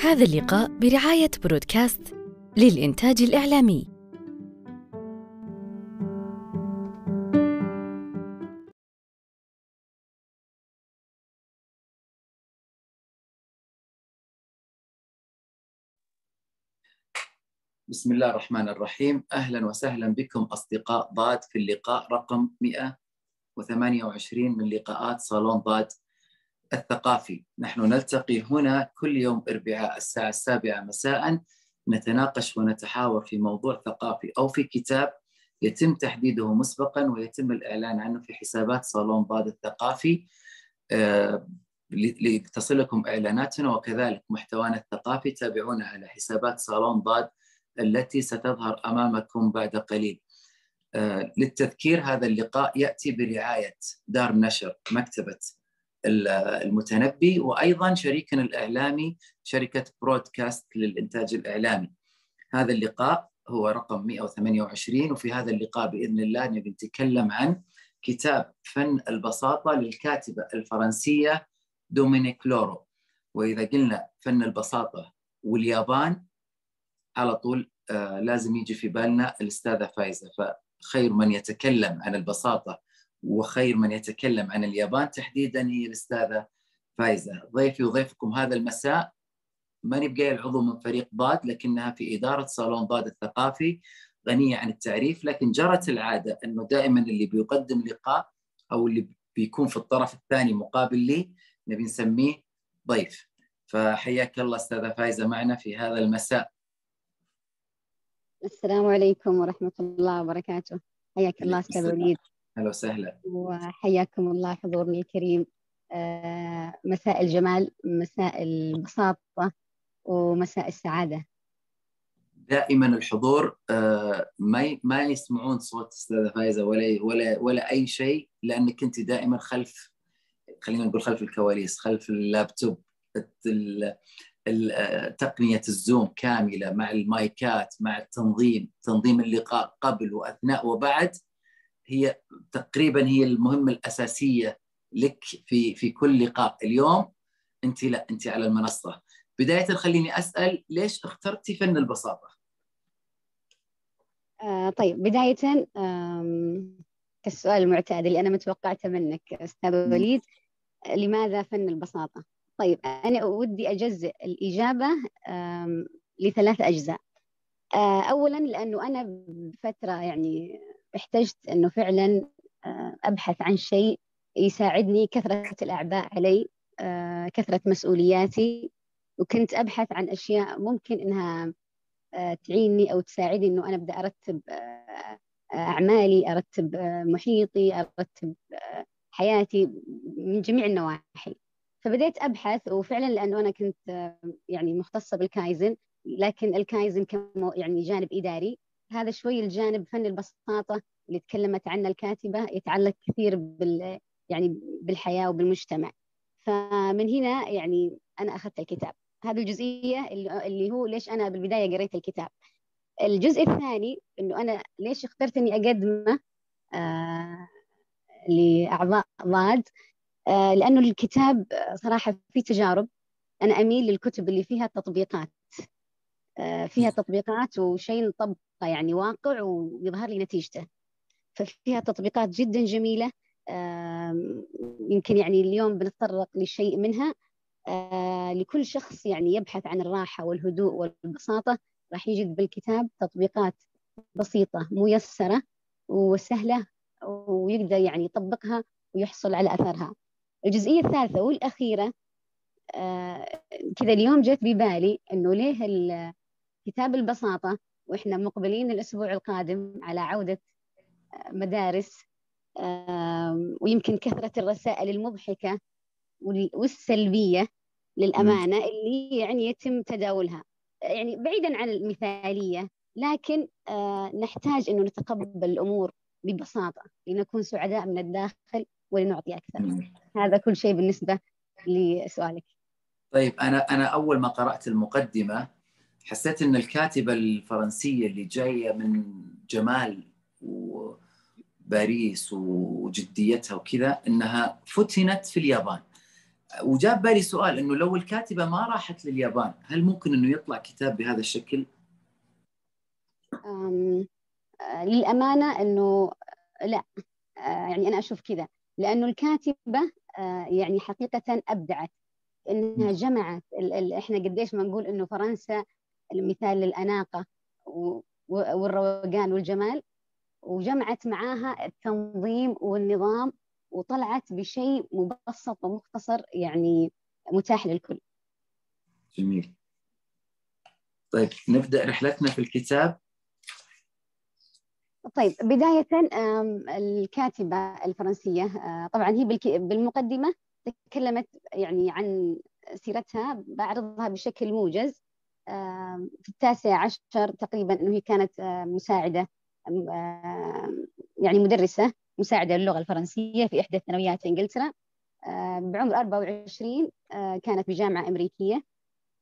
هذا اللقاء برعاية برودكاست للإنتاج الإعلامي. بسم الله الرحمن الرحيم أهلا وسهلا بكم أصدقاء ضاد في اللقاء رقم 128 من لقاءات صالون ضاد الثقافي. نحن نلتقي هنا كل يوم أربعاء الساعة السابعة مساء نتناقش ونتحاور في موضوع ثقافي أو في كتاب يتم تحديده مسبقا ويتم الإعلان عنه في حسابات صالون ضاد الثقافي. آه، لتصلكم إعلاناتنا وكذلك محتوانا الثقافي. تابعونا على حسابات صالون ضاد التي ستظهر أمامكم بعد قليل. آه، للتذكير هذا اللقاء يأتي برعاية دار نشر مكتبة المتنبي وأيضا شريكنا الإعلامي شركة برودكاست للإنتاج الإعلامي. هذا اللقاء هو رقم 128 وفي هذا اللقاء بإذن الله نبي نتكلم عن كتاب فن البساطة للكاتبة الفرنسية دومينيك لورو. وإذا قلنا فن البساطة واليابان على طول آه، لازم يجي في بالنا الأستاذة فايزة فخير من يتكلم عن البساطة وخير من يتكلم عن اليابان. تحديدا هي الأستاذة فايزة. ضيفي وضيفكم هذا المساء. ماني بقايل عضو من فريق ضاد لكنها في إدارة صالون ضاد الثقافي غنية عن التعريف لكن جرت العادة أنه دائما اللي بيقدم لقاء أو اللي بيكون في الطرف الثاني مقابل لي نبي نسميه ضيف. فحياك الله أستاذة فايزة معنا في هذا المساء. السلام عليكم ورحمة الله وبركاته. حياك الله أستاذ وليد. أهلا وسهلا. وحياكم الله حضورنا الكريم. آه، مساء الجمال مساء البساطة ومساء السعادة. دائما الحضور آه، ما ما يسمعون صوت أستاذة فايزة ولا ولا ولا أي شيء لانك انت دائما خلف خلينا نقول خلف الكواليس خلف اللابتوب تقنية الزوم كاملة مع المايكات مع التنظيم تنظيم اللقاء قبل وأثناء وبعد. هي تقريبا هي المهمة الأساسية لك في في كل لقاء اليوم. أنت لا أنت على المنصة. بداية خليني أسأل ليش اخترتي فن البساطة؟ آه طيب بداية كالسؤال المعتاد اللي أنا متوقعته منك أستاذ وليد لماذا فن البساطة؟ طيب أنا ودي أجزء الإجابة لثلاث أجزاء. آه، أولا لأنه أنا بفترة يعني احتجت أنه فعلا آه، أبحث عن شيء يساعدني كثرة الأعباء علي آه، كثرة مسؤولياتي. وكنت أبحث عن أشياء ممكن أنها تعيني أو تساعدني أنه أنا أبدأ أرتب أعمالي أرتب محيطي أرتب حياتي من جميع النواحي. فبديت أبحث وفعلا لأنه أنا كنت يعني مختصة بالكايزن لكن الكايزن كم يعني جانب إداري. هذا شوي الجانب فن البساطة اللي تكلمت عنه الكاتبة يتعلق كثير بال يعني بالحياة وبالمجتمع. فمن هنا يعني أنا أخذت الكتاب. هذه الجزئية اللي هو ليش أنا بالبداية قريت الكتاب. الجزء الثاني إنه أنا ليش اخترت إني أقدمه آه لأعضاء ضاد آه، لأنه الكتاب صراحة في تجارب. أنا أميل للكتب اللي فيها تطبيقات. فيها تطبيقات وشيء نطبقه يعني واقع ويظهر لي نتيجته. ففيها تطبيقات جدا جميلة يمكن يعني اليوم بنتطرق لشيء منها. آه، لكل شخص يعني يبحث عن الراحة والهدوء والبساطة راح يجد بالكتاب تطبيقات بسيطة ميسرة وسهلة ويقدر يعني يطبقها ويحصل على أثرها. الجزئية الثالثة والأخيرة آه كذا اليوم جت ببالي إنه ليه كتاب البساطة وإحنا مقبلين الأسبوع القادم على عودة آه، مدارس ويمكن كثرة الرسائل المضحكة والسلبية للأمانة اللي يعني يتم تداولها. يعني بعيدا عن المثالية لكن آه نحتاج أنه نتقبل الأمور ببساطة لنكون سعداء من الداخل ولنعطي أكثر. هذا كل شيء بالنسبة لسؤالك. طيب أنا أنا أول ما قرأت المقدمة حسيت إن الكاتبة الفرنسية اللي جاية من جمال وباريس وجديتها وكذا إنها فتنت في اليابان. وجاب بالي سؤال إنه لو الكاتبة ما راحت لليابان هل ممكن إنه يطلع كتاب بهذا الشكل؟ للأمانة إنه لا. يعني أنا أشوف كذا. لأنه الكاتبة يعني حقيقة أبدعت. إنها جمعت ال ال إحنا قديش ما نقول إنه فرنسا المثال للأناقة والروقان والجمال وجمعت معاها التنظيم والنظام وطلعت بشيء مبسط ومختصر يعني متاح للكل. جميل. طيب نبدأ رحلتنا في الكتاب. طيب بداية الكاتبة الفرنسية آه، طبعا هي بالمقدمة تكلمت يعني عن سيرتها بعرضها بشكل موجز. في التاسع عشر تقريبا إنه هي كانت آه، مساعدة يعني مدرسة مساعدة للغة الفرنسية في إحدى الثانويات في إنجلترا. بعمر 24 آه، كانت بجامعة أمريكية.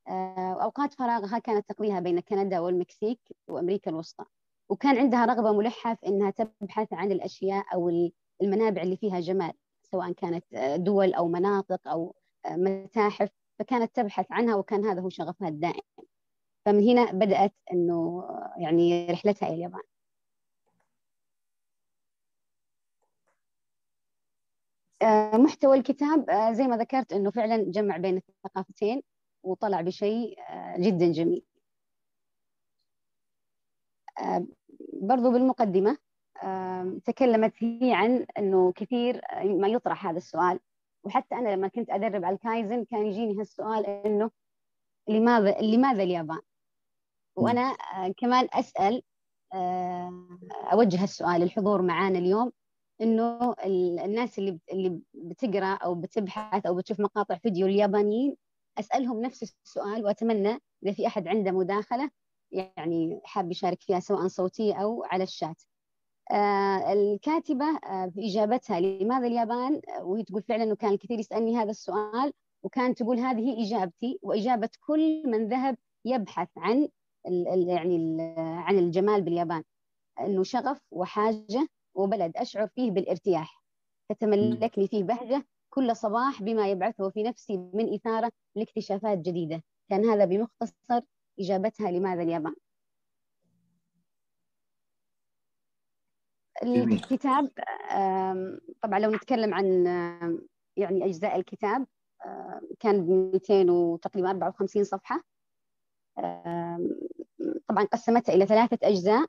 وأوقات فراغها كانت تقضيها بين كندا والمكسيك وأمريكا الوسطى. وكان عندها رغبة ملحه في إنها تبحث عن الأشياء أو المنابع اللي فيها جمال سواء كانت دول أو مناطق أو متاحف. فكانت تبحث عنها وكان هذا هو شغفها الدائم. فمن هنا بدأت أنه يعني رحلتها إلى اليابان. آه، محتوى الكتاب آه، زي ما ذكرت أنه فعلا جمع بين الثقافتين وطلع بشيء آه، جدا جميل. برضو بالمقدمة تكلمت هي عن أنه كثير ما يطرح هذا السؤال. وحتى أنا لما كنت أدرب على الكايزن كان يجيني هالسؤال أنه لماذا لماذا اليابان؟ وأنا آه، كمان أسأل آه، أوجه السؤال الحضور معانا اليوم إنه الناس اللي اللي بتقرأ أو بتبحث أو بتشوف مقاطع فيديو اليابانيين أسألهم نفس السؤال وأتمنى إذا في أحد عنده مداخلة يعني حاب يشارك فيها سواء صوتية أو على الشات. آه الكاتبة في إجابتها لماذا اليابان وهي تقول فعلا إنه كان الكثير يسألني هذا السؤال وكانت تقول هذه إجابتي وإجابة كل من ذهب يبحث عن يعني عن الجمال باليابان. إنه شغف وحاجة وبلد أشعر فيه بالارتياح تتملكني فيه بهجة كل صباح بما يبعثه في نفسي من إثارة لاكتشافات جديدة. كان هذا بمختصر إجابتها لماذا اليابان؟ الكتاب طبعا لو نتكلم عن يعني أجزاء الكتاب كان 200 وتقريبا 54 صفحة. طبعا قسمتها إلى ثلاثة أجزاء.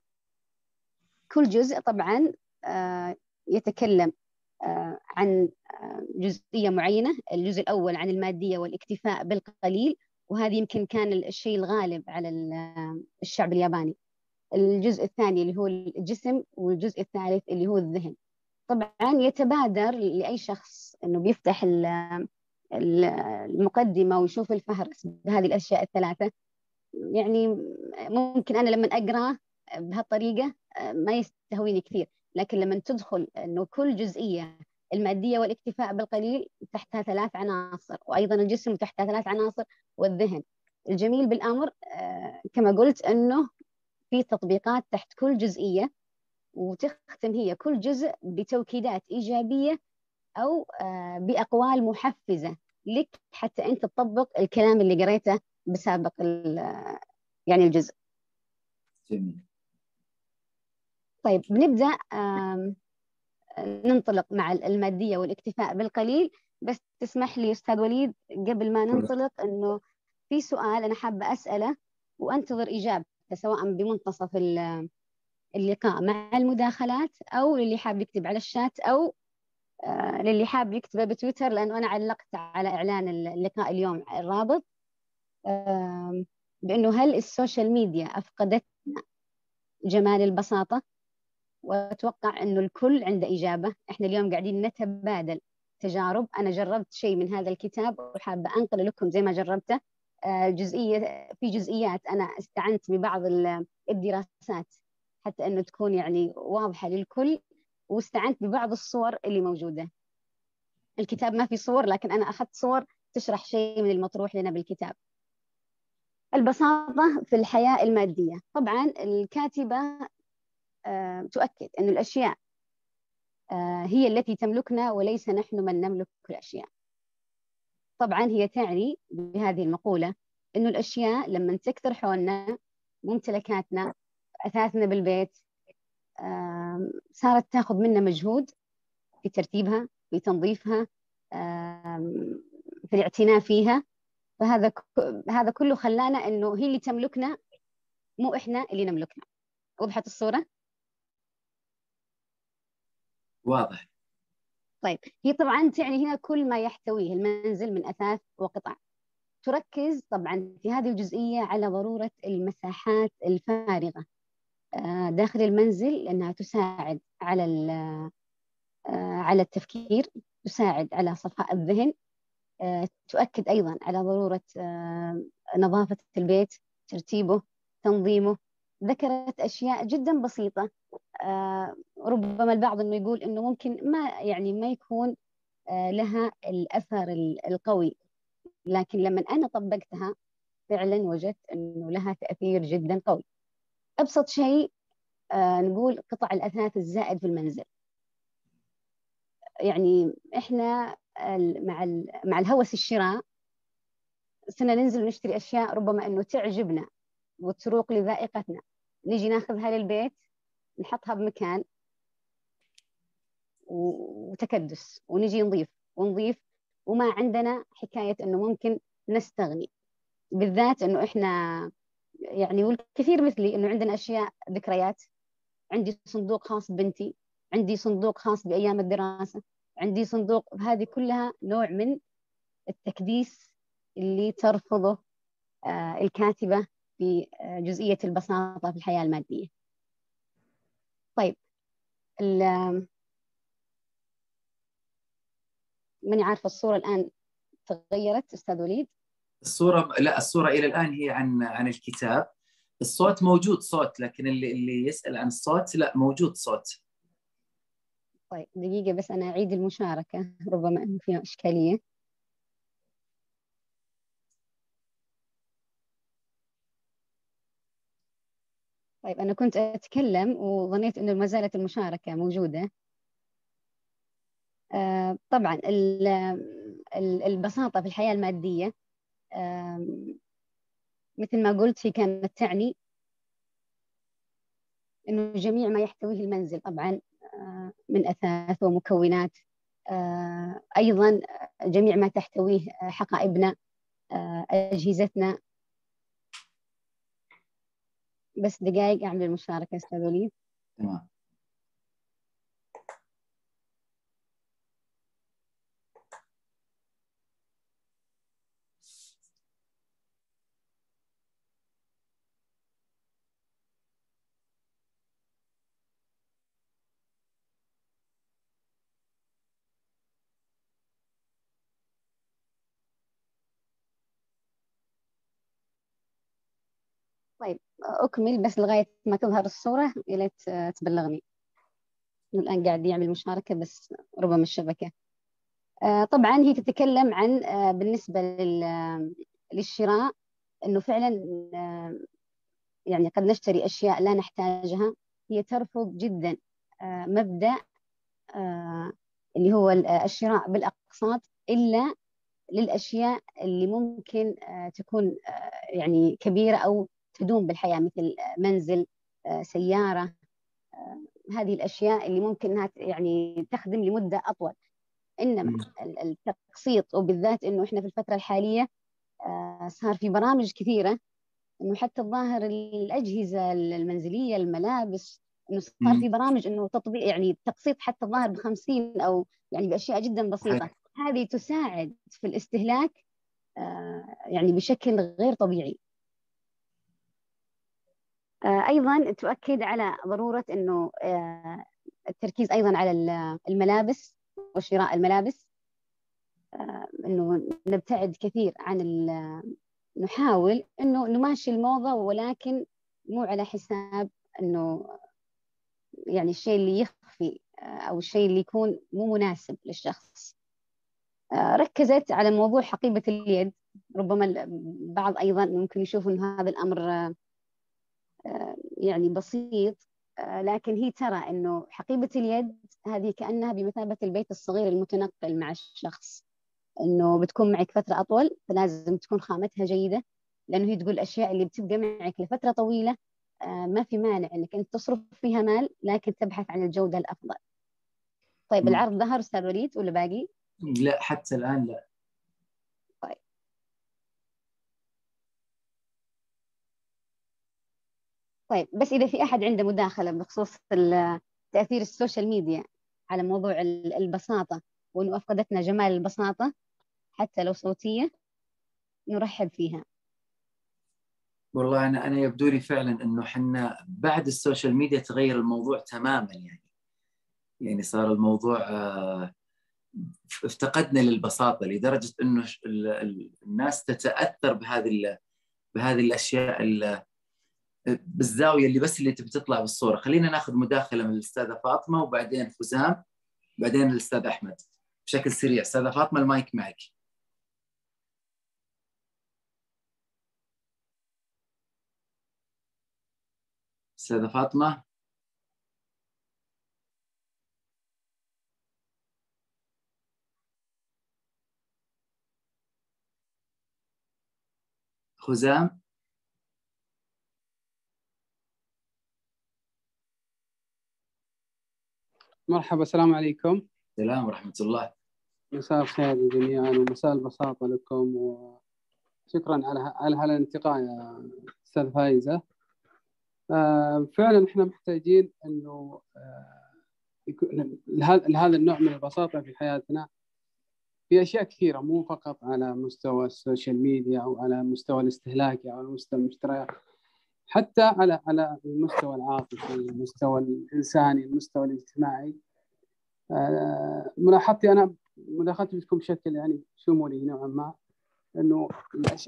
كل جزء طبعا آه، يتكلم آه، عن آه، جزئية معينة الجزء الأول عن المادية والاكتفاء بالقليل وهذا يمكن كان الشيء الغالب على الشعب الياباني. الجزء الثاني اللي هو الجسم والجزء الثالث اللي هو الذهن. طبعا يتبادر لأي شخص أنه بيفتح المقدمة ويشوف الفهرس بهذه الأشياء الثلاثة. يعني ممكن أنا لما أقرأ بهالطريقة ما يستهويني كثير. لكن لما تدخل إنه كل جزئية المادية والاكتفاء بالقليل تحتها ثلاث عناصر وأيضا الجسم تحتها ثلاث عناصر والذهن. الجميل بالأمر آه، كما قلت إنه في تطبيقات تحت كل جزئية وتختم هي كل جزء بتوكيدات إيجابية أو آه، بأقوال محفزة. لك حتى أنت تطبق الكلام اللي قريته بسابق يعني الجزء. جميل. طيب بنبدأ ننطلق مع المادية والاكتفاء بالقليل. بس تسمح لي أستاذ وليد قبل ما ننطلق أنه في سؤال أنا حابة أسأله وأنتظر إجابته سواء بمنتصف اللقاء مع المداخلات أو للي حاب يكتب على الشات أو آه، للي حاب يكتبه بتويتر لأنه أنا علقت على إعلان اللقاء اليوم الرابط. بأنه هل ال social media أفقدتنا جمال البساطة؟ وأتوقع أنه الكل عنده إجابة. إحنا اليوم قاعدين نتبادل تجارب. أنا جربت شيء من هذا الكتاب وحابة أنقل لكم زي ما جربته. آه، جزئية في جزئيات أنا استعنت ببعض الدراسات حتى أنه تكون يعني واضحة للكل واستعنت ببعض الصور اللي موجودة. الكتاب ما في صور لكن أنا أخذت صور تشرح شيء من المطروح لنا بالكتاب. البساطة في الحياة المادية. طبعا الكاتبة آه، تؤكد أن الأشياء آه، هي التي تملكنا وليس نحن من نملك الأشياء. طبعا هي تعني بهذه المقولة إنه الأشياء لما تكثر حولنا ممتلكاتنا أثاثنا بالبيت صارت تأخذ منا مجهود في ترتيبها في تنظيفها في الاعتناء فيها. فهذا هذا كله خلانا إنه هي اللي تملكنا مو إحنا اللي نملكنا. وضحت الصورة؟ واضح. طيب هي طبعا تعني هنا كل ما يحتويه المنزل من أثاث وقطع. تركز طبعا في هذه الجزئية على ضرورة المساحات الفارغة. آه، داخل المنزل لأنها تساعد على آه، على التفكير تساعد على صفاء الذهن. تؤكد أيضا على ضرورة آه، نظافة البيت ترتيبه تنظيمه. ذكرت أشياء جدا بسيطة. ربما البعض أنه يقول أنه ممكن ما يعني ما يكون لها الأثر القوي. لكن لما أنا طبقتها فعلا وجدت أنه لها تأثير جدا قوي. أبسط شيء نقول قطع الأثاث الزائد في المنزل. يعني إحنا مع مع الهوس الشراء صرنا ننزل ونشتري أشياء ربما إنه تعجبنا وتروق لذائقتنا. نيجي ناخذها للبيت نحطها بمكان وتكدس ونجي نضيف ونضيف. وما عندنا حكاية إنه ممكن نستغني. بالذات إنه إحنا يعني والكثير مثلي إنه عندنا أشياء ذكريات. عندي صندوق خاص بنتي عندي صندوق خاص بأيام الدراسة. عندي صندوق هذه كلها نوع من التكديس اللي ترفضه آه، الكاتبة في آه، جزئية البساطة في الحياة المادية. طيب ماني عارفة الصورة الآن تغيرت أستاذ وليد؟ الصورة لا الصورة إلى الآن هي عن عن الكتاب. الصوت موجود صوت لكن اللي اللي يسأل عن الصوت لا موجود صوت. طيب دقيقة بس أنا أعيد المشاركة ربما أنه فيها إشكالية. طيب أنا كنت أتكلم وظنيت أنه ما زالت المشاركة موجودة. آه طبعا البساطة في الحياة المادية آه مثل ما قلت هي كانت تعني أنه جميع ما يحتويه المنزل طبعا من أثاث ومكونات. آه، أيضا جميع ما تحتويه حقائبنا آه، أجهزتنا. بس دقائق أعمل المشاركة أستاذ وليد. تمام. طيب أكمل بس لغاية ما تظهر الصورة يا ليت تبلغني. الآن قاعد يعمل مشاركة بس ربما الشبكة. آه، طبعا هي تتكلم عن آه، بالنسبة للشراء أنه فعلا آه، يعني قد نشتري أشياء لا نحتاجها. هي ترفض جدا مبدأ اللي هو الشراء بالأقساط إلا للأشياء اللي ممكن تكون يعني كبيرة أو تدوم بالحياة مثل منزل آه، سيارة آه، هذه الأشياء اللي ممكن أنها يعني تخدم لمدة أطول. إنما التقسيط وبالذات إنه إحنا في الفترة الحالية آه، صار في برامج كثيرة إنه حتى الظاهر الأجهزة المنزلية الملابس إنه صار في برامج إنه تطبيق يعني تقسيط حتى الظاهر ب 50 أو يعني بأشياء جدا بسيطة. هذه تساعد في الاستهلاك يعني بشكل غير طبيعي. آه، أيضا تؤكد على ضرورة إنه آه، التركيز أيضا على الملابس وشراء الملابس. آه، إنه نبتعد كثير عن نحاول إنه نماشي الموضة ولكن مو على حساب إنه يعني الشيء اللي يخفي أو الشيء اللي يكون مو مناسب للشخص. ركزت على موضوع حقيبة اليد. ربما البعض أيضا ممكن يشوف إنه هذا الأمر يعني بسيط آه، لكن هي ترى إنه حقيبة اليد هذه كأنها بمثابة البيت الصغير المتنقل مع الشخص إنه بتكون معك فترة أطول فلازم تكون خامتها جيدة لأنه هي تقول الاشياء اللي بتبقى معك لفترة طويلة آه، ما في مانع إنك أنت تصرف فيها مال لكن تبحث عن الجودة الأفضل. طيب العرض ظهر أستاذ وليد ولا باقي؟ لا حتى الآن لا. طيب بس إذا في أحد عنده مداخلة بخصوص تأثير ال social media على موضوع البساطة وإنه أفقدتنا جمال البساطة حتى لو صوتية نرحب فيها. والله أنا أنا يبدو لي فعلا إنه إحنا بعد السوشيال ميديا تغير الموضوع تماما يعني يعني صار الموضوع آه، افتقدنا للبساطة لدرجة إنه الناس تتأثر بهذه بهذه الأشياء بالزاوية اللي بس اللي تبي تطلع بالصورة. خلينا ناخذ مداخلة من الأستاذة فاطمة وبعدين فوزام بعدين الأستاذ أحمد. بشكل سريع. أستاذة فاطمة المايك معك. أستاذة فاطمة. خزام. مرحبا السلام عليكم. السلام ورحمة الله. مساء الخير جميعا ومساء البساطة لكم وشكرا على على هالانتقاء يا أستاذ فايزة. آه، فعلا إحنا محتاجين إنه آه، لهذا النوع من البساطة في حياتنا. في أشياء كثيرة مو فقط على مستوى السوشيال ميديا أو على مستوى الاستهلاكي أو على مستوى المشتريات. حتى على على المستوى العاطفي المستوى الإنساني المستوى الاجتماعي آه، ملاحظتي أنا مداخلتي بتكون بشكل يعني شمولي نوعا ما إنه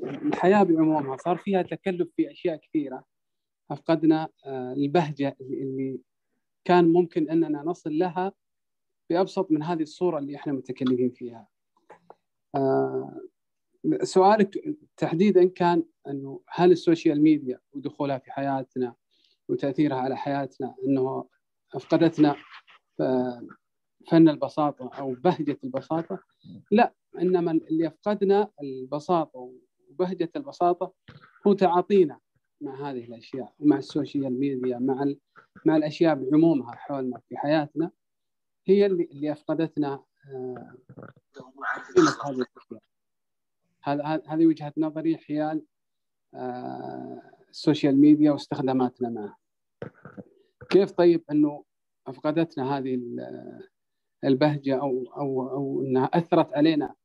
الحياة بعمومها صار فيها تكلف في أشياء كثيرة أفقدنا آه، البهجة اللي كان ممكن إننا نصل لها بأبسط من هذه الصورة اللي إحنا متكلمين فيها. آه، سؤالك تحديدا كان أنه هل السوشيال ميديا ودخولها في حياتنا وتأثيرها على حياتنا أنه أفقدتنا فن البساطة أو بهجة البساطة؟ لا إنما اللي أفقدنا البساطة وبهجة البساطة هو تعاطينا مع هذه الأشياء ومع السوشيال ميديا مع مع الأشياء بعمومها حولنا في حياتنا هي اللي اللي أفقدتنا آه، هذه هذا هذه وجهة نظري حيال آه، ال social media واستخداماتنا معه. كيف طيب إنه أفقدتنا هذه البهجة أو أو أو إنها أثرت علينا؟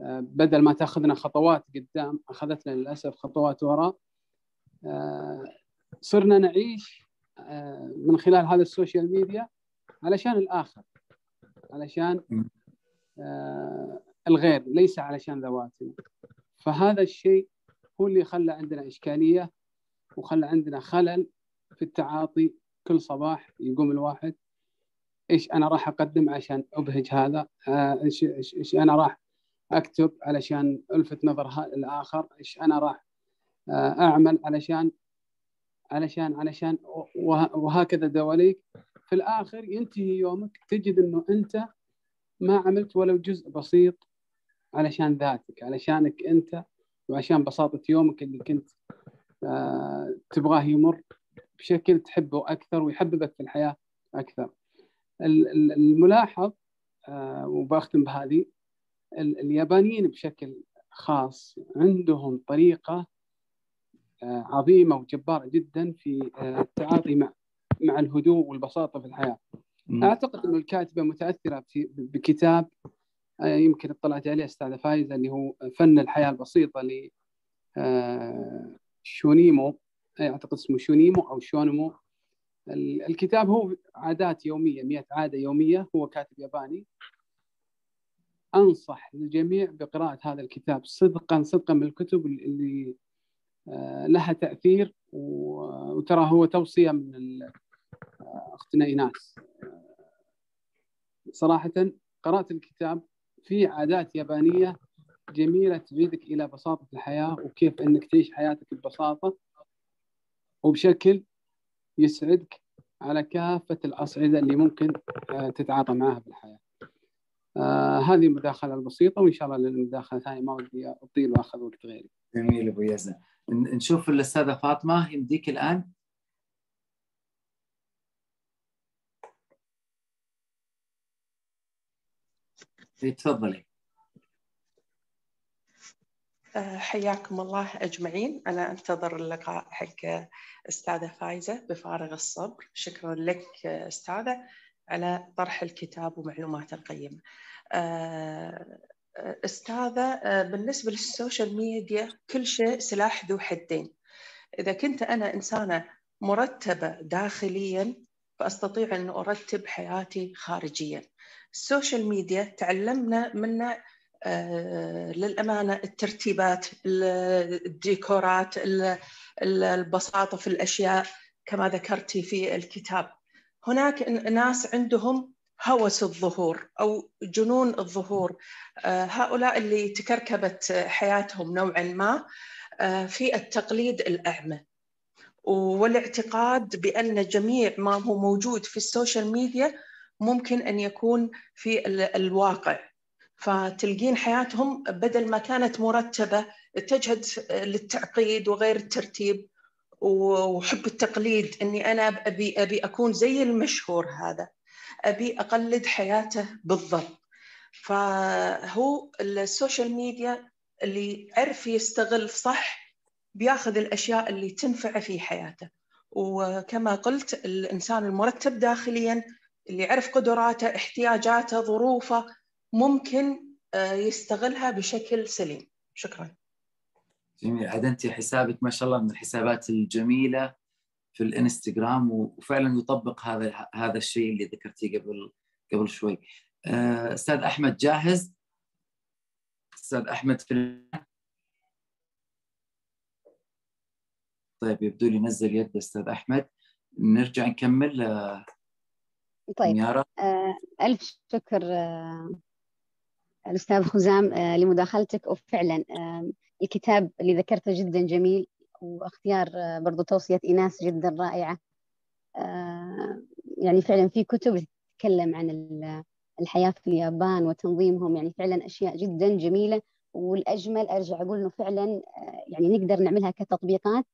آه، بدل ما تأخذنا خطوات قدام أخذتنا للأسف خطوات وراء. صرنا نعيش من خلال هذا ال social media علشان الآخر علشان آه الغير ليس علشان ذواتنا فهذا الشيء هو اللي خلى عندنا إشكالية وخلى عندنا خلل في التعاطي. كل صباح يقوم الواحد إيش أنا راح أقدم عشان أبهج هذا؟ آه، إيش إيش أنا راح أكتب علشان ألفت نظر الآخر؟ إيش أنا راح آه، أعمل علشان علشان علشان وهكذا دواليك. في الآخر ينتهي يومك تجد إنه أنت ما عملت ولو جزء بسيط. علشان ذاتك علشانك أنت وعشان بساطة يومك اللي كنت آه، تبغاه يمر بشكل تحبه أكثر ويحببك في الحياة أكثر. الملاحظ آه، وبختم بهذه اليابانيين بشكل خاص عندهم طريقة آه، عظيمة وجبارة جدا في التعاطي مع مع الهدوء والبساطة في الحياة. أعتقد إنه الكاتبة متأثرة بكتاب يمكن اطلعت عليه أستاذة فايزة اللي هو فن الحياة البسيطة ل آه، شونيمو. أعتقد اسمه شونيمو أو شونيمو الكتاب هو عادات يومية 100 عادة يومية هو كاتب ياباني. أنصح الجميع بقراءة هذا الكتاب صدقا صدقا من الكتب اللي آه، لها تأثير وترى هو توصية من اختنا ايناس صراحة قرات الكتاب في عادات يابانية جميلة تعيدك إلى بساطة الحياة وكيف إنك تعيش حياتك ببساطة وبشكل يسعدك على كافة الأصعدة اللي ممكن آه، تتعاطى معها في الحياة. آه هذه المداخلة البسيطة وإن شاء الله للمداخلة الثانية ما ودي أطيل وأخذ وقت غيري. جميل أبو يزن نشوف الأستاذة فاطمة يمديك الآن تفضلي. آه، حياكم الله أجمعين. أنا أنتظر اللقاء حق أستاذة فايزة بفارغ الصبر. شكرا لك أستاذة على طرح الكتاب ومعلومات القيمة. آه، أستاذة آه، بالنسبة لل social media كل شيء سلاح ذو حدين. إذا كنت أنا إنسانة مرتبة داخليا فأستطيع أن أرتب حياتي خارجيا. ال social media تعلمنا منه آه، للأمانة الترتيبات الديكورات البساطة في الأشياء كما ذكرتي في الكتاب. هناك ناس عندهم هوس الظهور أو جنون الظهور. آه، هؤلاء اللي تكركبت حياتهم نوعا ما آه، في التقليد الأعمى. والاعتقاد بأن جميع ما هو موجود في ال social media ممكن أن يكون في الواقع. فتلقين حياتهم بدل ما كانت مرتبة اتجهت للتعقيد وغير الترتيب وحب التقليد إني أنا ابي أبي أكون زي المشهور هذا أبي أقلد حياته بالضبط. فهو السوشيال ميديا اللي عرف يستغل صح بياخذ الأشياء اللي تنفعه في حياته. وكما قلت الإنسان المرتب داخليا اللي يعرف قدراته احتياجاته ظروفه ممكن آه، يستغلها بشكل سليم. شكرا. جميل. عاد أنت حسابك ما شاء الله من الحسابات الجميلة في الإنستغرام وفعلا يطبق هذا هذا الشيء اللي ذكرتيه قبل قبل شوي. آه، أستاذ أحمد جاهز؟ أستاذ أحمد في طيب يبدو لي نزل يد أستاذ أحمد. نرجع نكمل. آه، طيب ميارة. ألف شكر الأستاذ خزام آه، لمداخلتك. وفعلا آه، الكتاب اللي ذكرته جدا جميل واختيار آه، برضو توصية إيناس جدا رائعة. يعني فعلا في كتب تتكلم عن الحياة في اليابان وتنظيمهم. يعني فعلا أشياء جدا جميلة. والأجمل أرجع أقول إنه فعلا يعني نقدر نعملها كتطبيقات.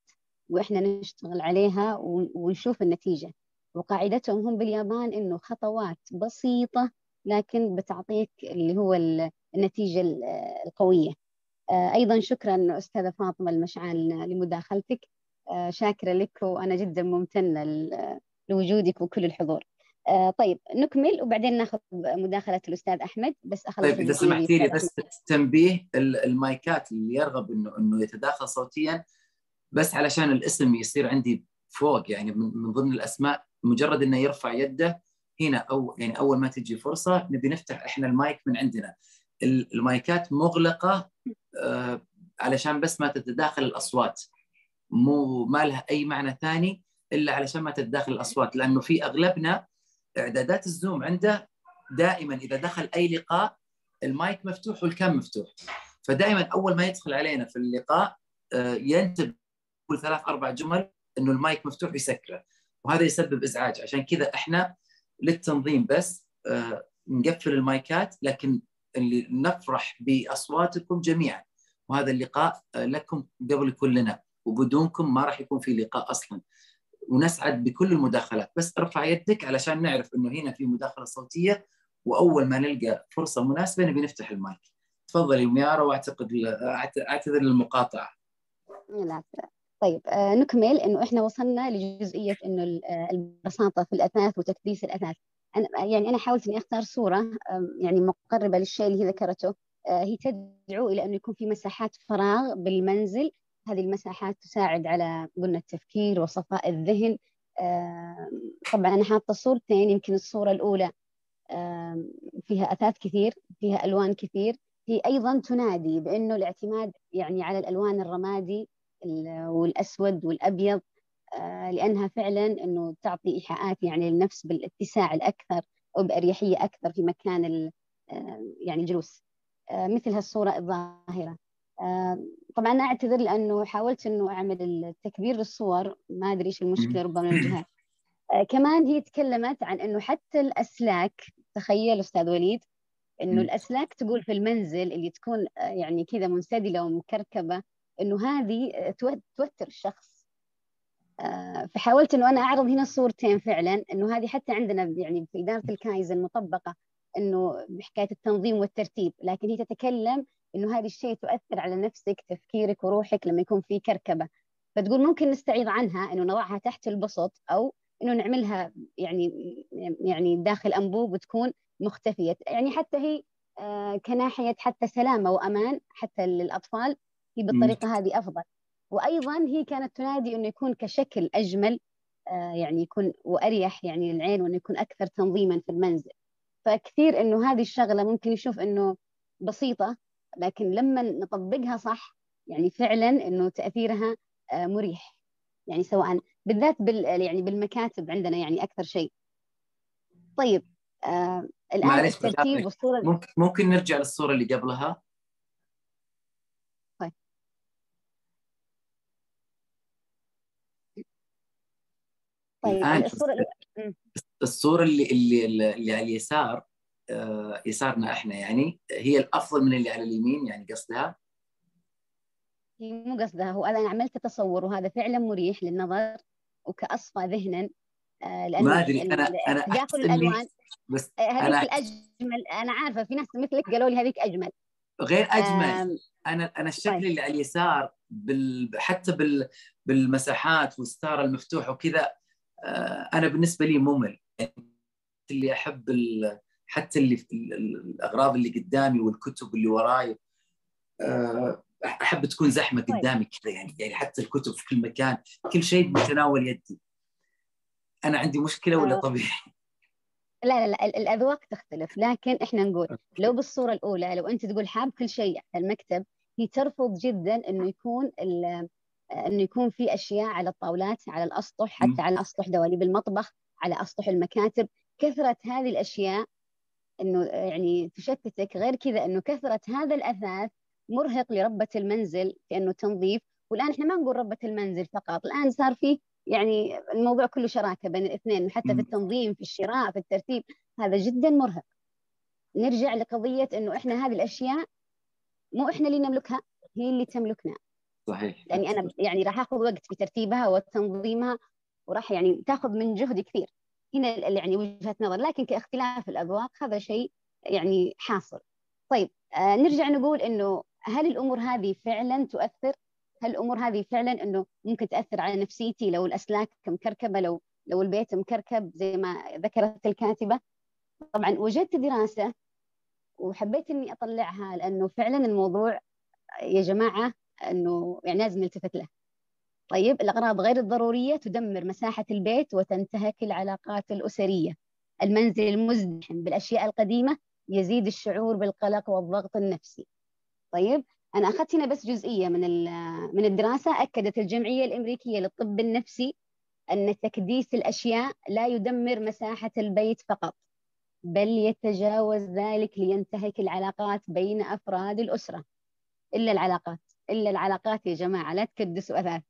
وإحنا نشتغل عليها ونشوف النتيجة. وقاعدتهم هم باليابان إنه خطوات بسيطة لكن بتعطيك اللي هو النتيجة القوية. آه، أيضا شكرا أستاذة فاطمة المشعل لمداخلتك. آه، شاكرة لك وأنا جدا ممتنة لوجودك وكل الحضور. آه، طيب نكمل وبعدين ناخذ مداخلة الأستاذ أحمد بس أخلص طيب إذا سمحتي لي بس تنبيه المايكات اللي يرغب إنه إنه يتداخل صوتيا. بس علشان الاسم يصير عندي فوق يعني من ضمن الأسماء مجرد إنه يرفع يده هنا أو يعني أول ما تجي فرصة نبي نفتح إحنا المايك من عندنا. المايكات مغلقة آه علشان بس ما تتداخل الأصوات. مو ما لها أي معنى ثاني إلا علشان ما تتداخل الأصوات لأنه في أغلبنا إعدادات الزوم عنده دائما إذا دخل أي لقاء المايك مفتوح والكام مفتوح. فدائما أول ما يدخل علينا في اللقاء آه ينتبه كل ثلاث أربع جمل إنه المايك مفتوح يسكره. وهذا يسبب إزعاج. عشان كذا إحنا للتنظيم بس آه، نقفل المايكات لكن اللي نفرح بأصواتكم جميعا. وهذا اللقاء آه، لكم قبل كلنا. وبدونكم ما راح يكون في لقاء أصلا. ونسعد بكل المداخلات. بس ارفع يدك علشان نعرف إنه هنا في مداخلة صوتية وأول ما نلقى فرصة مناسبة نبي نفتح المايك. تفضلي ميارا وأعتقد أعتذر للمقاطعة. لا طيب آه نكمل إنه إحنا وصلنا لجزئية إنه آه، البساطة في الأثاث وتكديس الأثاث. أنا يعني أنا حاولت إني أختار صورة يعني مقربة للشيء اللي هي ذكرته. آه هي تدعو إلى انه يكون في مساحات فراغ بالمنزل. هذه المساحات تساعد على قلنا التفكير وصفاء الذهن. طبعا أنا حاطة صورتين يمكن الصورة الأولى فيها أثاث كثير فيها ألوان كثير. هي أيضا تنادي بأنه الاعتماد يعني على الألوان الرمادي والأسود والأبيض آه، لأنها فعلا إنه تعطي إيحاءات يعني للنفس بالاتساع الأكثر وباريحيه أكثر في مكان آه، يعني الجلوس آه، مثل هالصوره الظاهرة. طبعا أنا أعتذر لأنه حاولت إنه أعمل التكبير للصور ما أدري إيش المشكلة ربما من الجهات كمان هي تكلمت عن إنه حتى الأسلاك تخيل أستاذ وليد إنه م. الأسلاك تقول في المنزل اللي تكون يعني كذا منسدلة ومكركبة إنه هذه آه، تو- توتر الشخص. آه، فحاولت إنه أنا أعرض هنا الصورتين فعلا إنه هذه حتى عندنا يعني في إدارة الكايزن مطبقه إنه بحكاية التنظيم والترتيب. لكن هي تتكلم إنه هذا الشيء تؤثر على نفسك تفكيرك وروحك لما يكون في كركبة. فتقول ممكن نستعيض عنها إنه نضعها تحت البسط أو إنه نعملها يعني يعني داخل أنبوب وتكون مختفية. يعني حتى هي آه، كناحية حتى سلامة وأمان حتى للأطفال. هي بالطريقة هذه أفضل. وأيضا هي كانت تنادي إنه يكون كشكل أجمل آه، يعني يكون وأريح يعني للعين وإنه يكون أكثر تنظيما في المنزل. فكثير إنه هذه الشغلة ممكن يشوف إنه بسيطة لكن لما نطبقها صح يعني فعلا إنه تأثيرها آه، مريح. يعني سواء بالذات بال يعني بالمكاتب عندنا يعني أكثر شيء. طيب آه الآن الترتيب. والصورة ممكن ممكن نرجع للصورة اللي قبلها؟ طيب الآن الصورة الصورة اللي اللي اللي على اليسار آه، يسارنا إحنا يعني هي الأفضل من اللي على اليمين يعني قصدها؟ هي مو قصدها هو أنا عملت تصور وهذا فعلا مريح للنظر وكأصفى ذهنا آه لأنه ما أدري أنا أنا تداخل الألوان بس آه، هذيك أنا- الأجمل أنا عارفة في ناس مثلك قالوا لي هذيك أجمل. غير أجمل. أنا أنا الشكل طيب. اللي على اليسار بال... حتى بال... بالمساحات والستاره المفتوحه وكذا أنا بالنسبة لي ممل يعني اللي أحب ال... حتى اللي في ال- ال- الأغراض اللي قدامي والكتب اللي وراي آه، أحب تكون زحمة طيب. قدامي كذا يعني يعني حتى الكتب في كل مكان كل شيء بمتناول يدي أنا عندي مشكلة ولا آه. طبيعي؟ لا لا لا ال- الأذواق تختلف لكن إحنا نقول لو بالصورة الأولى لو أنت تقول حاب كل شيء على المكتب هي ترفض جدا إنه يكون إنه يكون في أشياء على الطاولات على الأسطح. حتى على أسطح دواليب المطبخ على أسطح المكاتب. كثرة هذه الأشياء إنه يعني تشتتك. غير كذا إنه كثرة هذا الأثاث مرهق لربة المنزل في إنه تنظيف. والآن إحنا ما نقول ربة المنزل فقط. الآن صار في يعني الموضوع كله شراكة بين الاثنين. حتى. في التنظيم في الشراء في الترتيب. هذا جدا مرهق. نرجع لقضية إنه إحنا هذه الأشياء مو إحنا اللي نملكها هي اللي تملكنا. صحيح. لاني أنا يعني راح آخذ وقت في ترتيبها وتنظيمها وراح يعني تاخذ من جهدي كثير. هنا يعني وجهة نظر لكن كاختلاف الأذواق هذا شيء يعني حاصل. طيب آه نرجع نقول إنه هل الأمور هذه فعلا تؤثر؟ هل الأمور هذه فعلا إنه ممكن تأثر على نفسيتي لو الأسلاك مكركبة لو لو البيت مكركب زي ما ذكرت الكاتبة؟ طبعا وجدت دراسة وحبيت إني أطلعها لأنه فعلا الموضوع يا جماعة إنه يعني لازم نلتفت له. طيب الأغراض غير الضرورية تدمر مساحة البيت وتنتهك العلاقات الأسرية. المنزل المزدحم بالأشياء القديمة يزيد الشعور بالقلق والضغط النفسي. طيب أنا أخذت هنا بس جزئية من من الدراسة أكدت الجمعية الأمريكية للطب النفسي أن تكديس الأشياء لا يدمر مساحة البيت فقط بل يتجاوز ذلك لينتهك العلاقات بين أفراد الأسرة. إلا العلاقات إلا العلاقات يا جماعة لا تكدسوا اثاث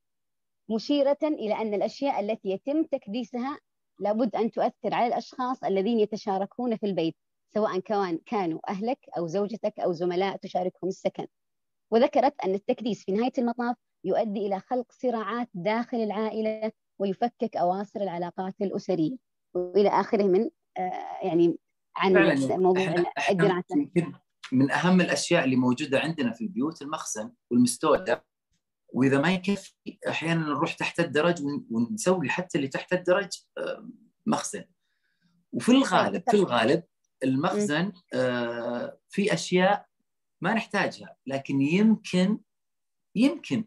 مشيرة إلى أن الأشياء التي يتم تكديسها لابد أن تؤثر على الأشخاص الذين يتشاركون في البيت سواء كان كانوا أهلك أو زوجتك أو زملاء تشاركهم السكن. وذكرت أن التكديس في نهاية المطاف يؤدي إلى خلق صراعات داخل العائلة ويفكك أواصر العلاقات الأسرية. وإلى آخره من آه، يعني عن موضوع يمكن من أهم الأشياء اللي موجودة عندنا في البيوت المخزن والمستودع. وإذا ما يكفي أحيانا نروح تحت الدرج ون- ونسوي حتى اللي تحت الدرج آه، مخزن. وفي الغالب في الغالب المخزن آه، في أشياء ما نحتاجها لكن يمكن يمكن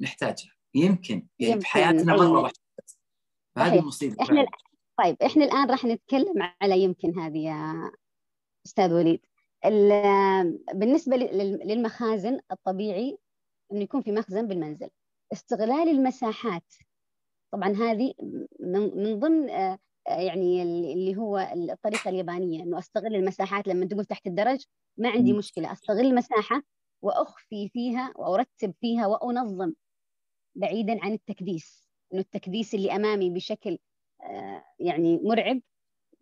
نحتاجها. يمكن. يعني في حياتنا. مرة واحدة بس. فهذه صحيح. مصيبه إحنا. طيب إحنا الآن راح نتكلم على يمكن هذه يا أستاذ وليد. ال- بالنسبة لل- للمخازن الطبيعي إنه يكون في مخزن بالمنزل. استغلال المساحات. طبعا هذه من من ضمن آه، يعني اللي هو الطريقة اليابانية إنه أستغل المساحات لما تقول تحت الدرج ما عندي مم. مشكلة. أستغل المساحة وأخفي فيها وأرتب فيها وأنظم بعيدا عن التكديس. إنه التكديس اللي أمامي بشكل آه، يعني مرعب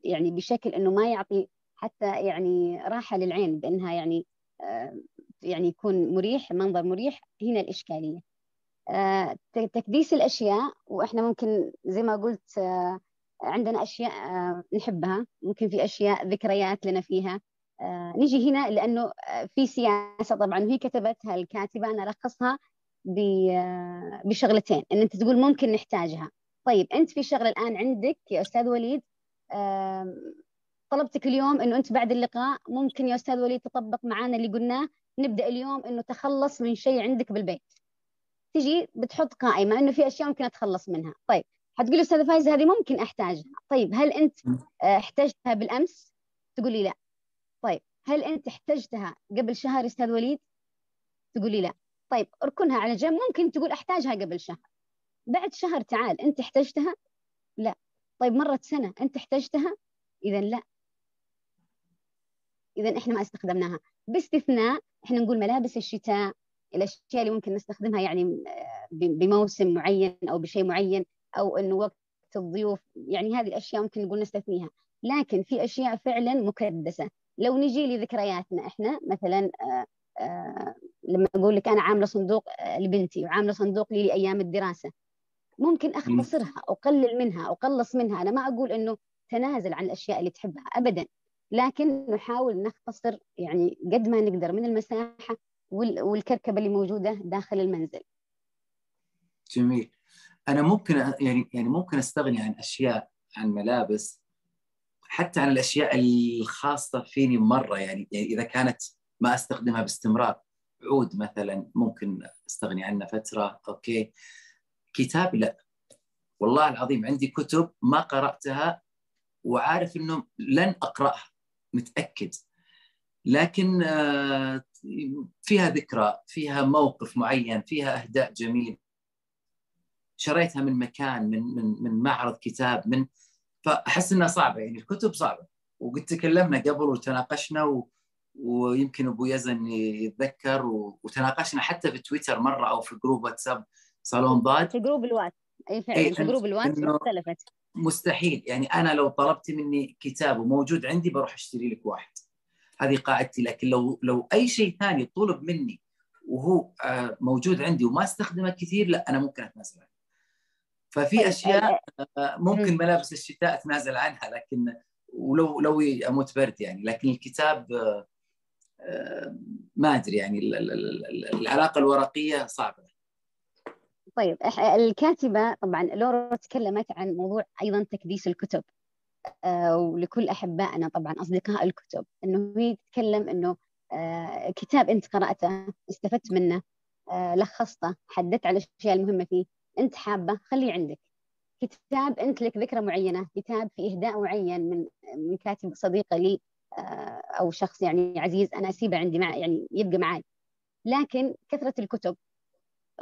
يعني بشكل إنه ما يعطي حتى يعني راحة للعين بأنها يعني آه، يعني يكون مريح منظر مريح. هنا الإشكالية. آه، تكديس الأشياء وإحنا ممكن زي ما قلت آه، عندنا أشياء نحبها. ممكن في أشياء ذكريات لنا فيها. نجي هنا لأنه في سياسة طبعا. وهي كتبتها الكاتبة أنا ألخصها بشغلتين. إن أنت تقول ممكن نحتاجها. طيب أنت في شغله الآن عندك يا أستاذ وليد؟ طلبتك اليوم إنه أنت بعد اللقاء ممكن يا أستاذ وليد تطبق معنا اللي قلناه. نبدأ اليوم إنه تخلص من شيء عندك بالبيت. تجي بتحط قائمة إنه في أشياء ممكن أتخلص منها. طيب حتقولي أستاذة فايزة هذه ممكن أحتاجها. طيب هل أنت آه، احتجتها بالأمس؟ تقولي لا. طيب هل أنت احتجتها قبل شهر أستاذ وليد؟ تقولي لا. طيب اركنها على جنب. ممكن تقول أحتاجها قبل شهر. بعد شهر تعال أنت احتجتها؟ لا. طيب مرت سنة أنت احتجتها؟ اذا لا. اذا إحنا ما استخدمناها. باستثناء إحنا نقول ملابس الشتاء الأشياء اللي ممكن نستخدمها يعني آه، بموسم معين أو بشيء معين أو إنه وقت الضيوف يعني هذه الأشياء ممكن نقول نستثنيها. لكن في أشياء فعلا مكدسة. لو نجي لذكرياتنا إحنا مثلا آه، آه، لما أقول لك أنا عاملة صندوق لبنتي وعاملة صندوق لي لأيام الدراسة ممكن أختصرها أقلل منها أقلص منها. أنا ما أقول إنه تنازل عن الأشياء اللي تحبها ابدا. لكن نحاول نختصر يعني قد ما نقدر من المساحة والكركبة اللي موجودة داخل المنزل. جميل. أنا ممكن يعني يعني ممكن أستغني عن أشياء عن ملابس حتى عن الأشياء الخاصة فيني مرة يعني, يعني إذا كانت ما أستخدمها باستمرار عود مثلا ممكن أستغني عنه فترة أوكي كتاب لا والله العظيم عندي كتب ما قرأتها وعارف إنه لن أقرأها متأكد. لكن آه، فيها ذكرى فيها موقف معين فيها أهداء جميل شريتها من مكان من من من معرض كتاب من فأحس إنها صعبة يعني الكتب صعبة. وقد تكلمنا قبل وتناقشنا و... ويمكن أبو يزن يتذكر وتناقشنا حتى في تويتر مرة أو في group واتساب صالون ضاد. في جروب الواتس. أي فعلا إيه في group الواتس اختلفت. مستحيل. يعني أنا لو طلبت مني كتاب وموجود عندي بروح أشتري لك واحد. هذه قاعدتي. لكن لو لو أي شيء ثاني طلب مني وهو آه، موجود عندي وما استخدمه كثير لا أنا ممكن أتنازل عنه. ففي طيب، أشياء آه، ممكن ملابس الشتاء أتنازل عنها لكن ولو لو أموت برد يعني. لكن الكتاب آه، ما أدري يعني. العلاقة الورقية صعبة. طيب الكاتبة طبعا لورا تكلمت عن موضوع أيضا تكديس الكتب آه، ولكل أحبائنا طبعا أصدقاء الكتب إنه هي تتكلم إنه آه، كتاب أنت قرأته استفدت منه آه، لخصته حددت على الاشياء المهمه فيه أنت حابة خليه عندك. كتاب أنت لك ذكرى معينة كتاب في إهداء معين من من كاتب صديقة لي أو شخص يعني عزيز أنا أسيبه عندي مع يعني يبقى معي لكن كثرة الكتب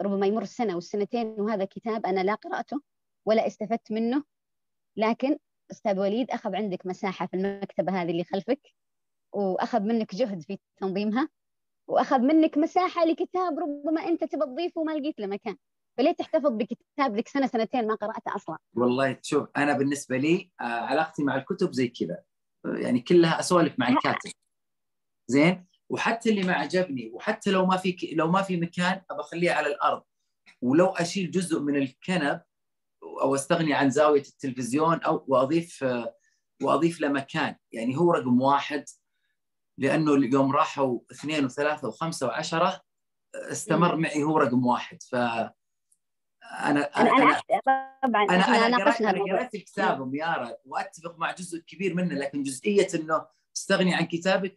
ربما يمر السنة والسنتين وهذا كتاب أنا لا قرأته ولا استفدت منه. لكن أستاذ وليد أخذ عندك مساحة في المكتبة هذه اللي خلفك وأخذ منك جهد في تنظيمها وأخذ منك مساحة لكتاب ربما أنت تبى تضيفه وما لقيت له مكان. فليه تحتفظ بكتاب لك سنه سنتين ما قرأته أصلا؟ والله شوف أنا بالنسبة لي آه، علاقتي مع الكتب زي كذا. يعني كلها أسولف مع الكاتب. زين؟ وحتى اللي ما عجبني وحتى لو ما في لو ما في مكان أبى أخليه على الأرض. ولو أشيل جزء من الكنب أو أستغني عن زاوية التلفزيون أو وأضيف وأضيف له مكان. يعني هو رقم واحد لأنه اليوم راحوا اثنين وثلاثة وخمسة وعشرة استمر معي هو رقم واحد. ف أنا أنا أنا طبعا أنا أنا قرأت قرأت كتابهم يارا وأتفق مع جزء كبير منه لكن جزئية إنه استغني عن كتابك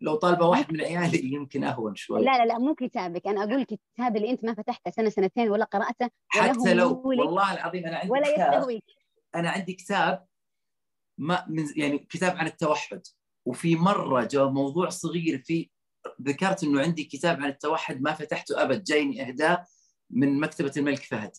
لو طالبة واحد من عيالي يمكن أهون شوي. لا لا لا مو كتابك أنا أقول الكتاب اللي أنت ما فتحته سنة سنتين ولا قرأته حتى لو والله العظيم أنا عندي ولا كتاب. أنا عندي كتاب ما من يعني كتاب عن التوحد. وفي مرة جاء موضوع صغير في ذكرت إنه عندي كتاب عن التوحد ما فتحته أبد. جايني إهداء من مكتبة الملك فهد.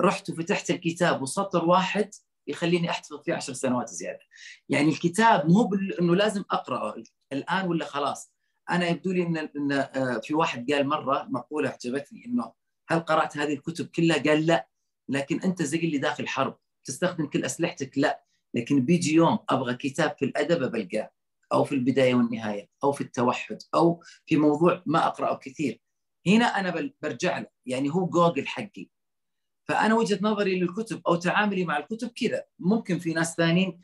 رحت وفتحت الكتاب وسطر واحد يخليني أحتفظ فيه عشر سنوات زيادة. يعني الكتاب مو إنه لازم أقرأه. الآن ولا خلاص؟ أنا يبدو لي إن إن آه، في واحد قال مرة مقولة أعجبتني إنه هل قرأت هذه الكتب كلها؟ قال لا. لكن أنت زي اللي داخل حرب. تستخدم كل أسلحتك؟ لا. لكن بيجي يوم أبغى كتاب في الأدب بلقاه أو في البداية والنهاية. أو في التوحد. أو في موضوع ما أقرأه كثير. هنا أنا برجع له. يعني هو جوجل حقي. فأنا وجهة نظري للكتب أو تعاملي مع الكتب كذا. ممكن في ناس ثانيين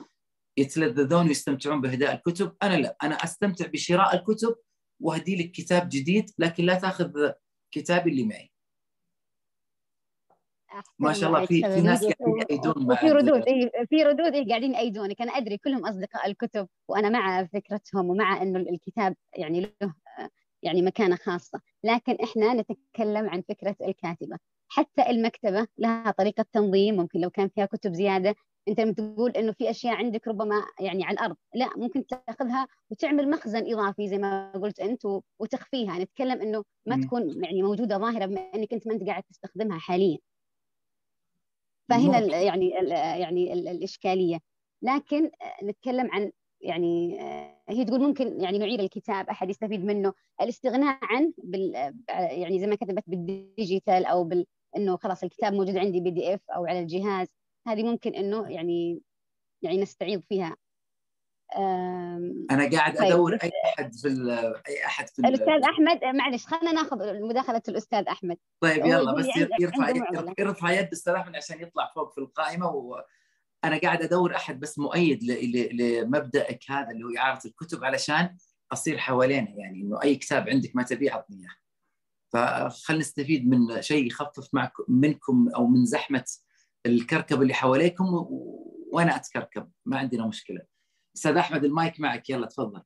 يتلذذون ويستمتعون باهداء الكتب. أنا لا. أنا أستمتع بشراء الكتب وأهدي لك كتاب جديد لكن لا تأخذ كتابي اللي معي. ما شاء الله. في في ناس قاعدين يأيدون وفي ردود. اي في ردود. اي قاعدين يأيدونك أنا أدري كلهم أصدقاء الكتب وأنا مع فكرتهم ومع إنه الكتاب يعني له يعني مكانة خاصة. لكن إحنا نتكلم عن فكرة الكاتبة. حتى المكتبة لها طريقة تنظيم ممكن لو كان فيها كتب زيادة. أنت لما تقول إنه في أشياء عندك ربما يعني على الأرض لا ممكن تأخذها وتعمل مخزن إضافي زي ما قلت أنت وتخفيها. نتكلم إنه ما تكون يعني موجودة ظاهرة بما إنك أنت ما أنت قاعد تستخدمها حاليا. فهنا يعني يعني الإشكالية. لكن نتكلم عن يعني هي تقول ممكن يعني نعير الكتاب أحد يستفيد منه. الاستغناء عن بال يعني زي ما كتبت بالديجيتال أو بال إنه خلاص الكتاب موجود عندي بي دي إف أو على الجهاز هذه ممكن إنه يعني يعني نستعيض فيها. أنا قاعد طيب. أدور أي أحد في أي أحد في الأستاذ أحمد معلش خلينا ناخذ مداخلة الأستاذ أحمد. طيب يلا بس يرفع يرفع يد الاستاذ احمد عشان يطلع فوق في القائمة وأنا قاعد أدور أحد بس مؤيد لمبدأك هذا اللي هو إعارة الكتب علشان أصير حوالينا يعني إنه أي كتاب عندك ما تبيه عطني إياه. فخلنا نستفيد من شيء يخفف معكم منكم أو من زحمة الكركب اللي حواليكم وأنا أتكركب ما عندنا مشكلة. أستاذ أحمد المايك معك. يلا تفضل.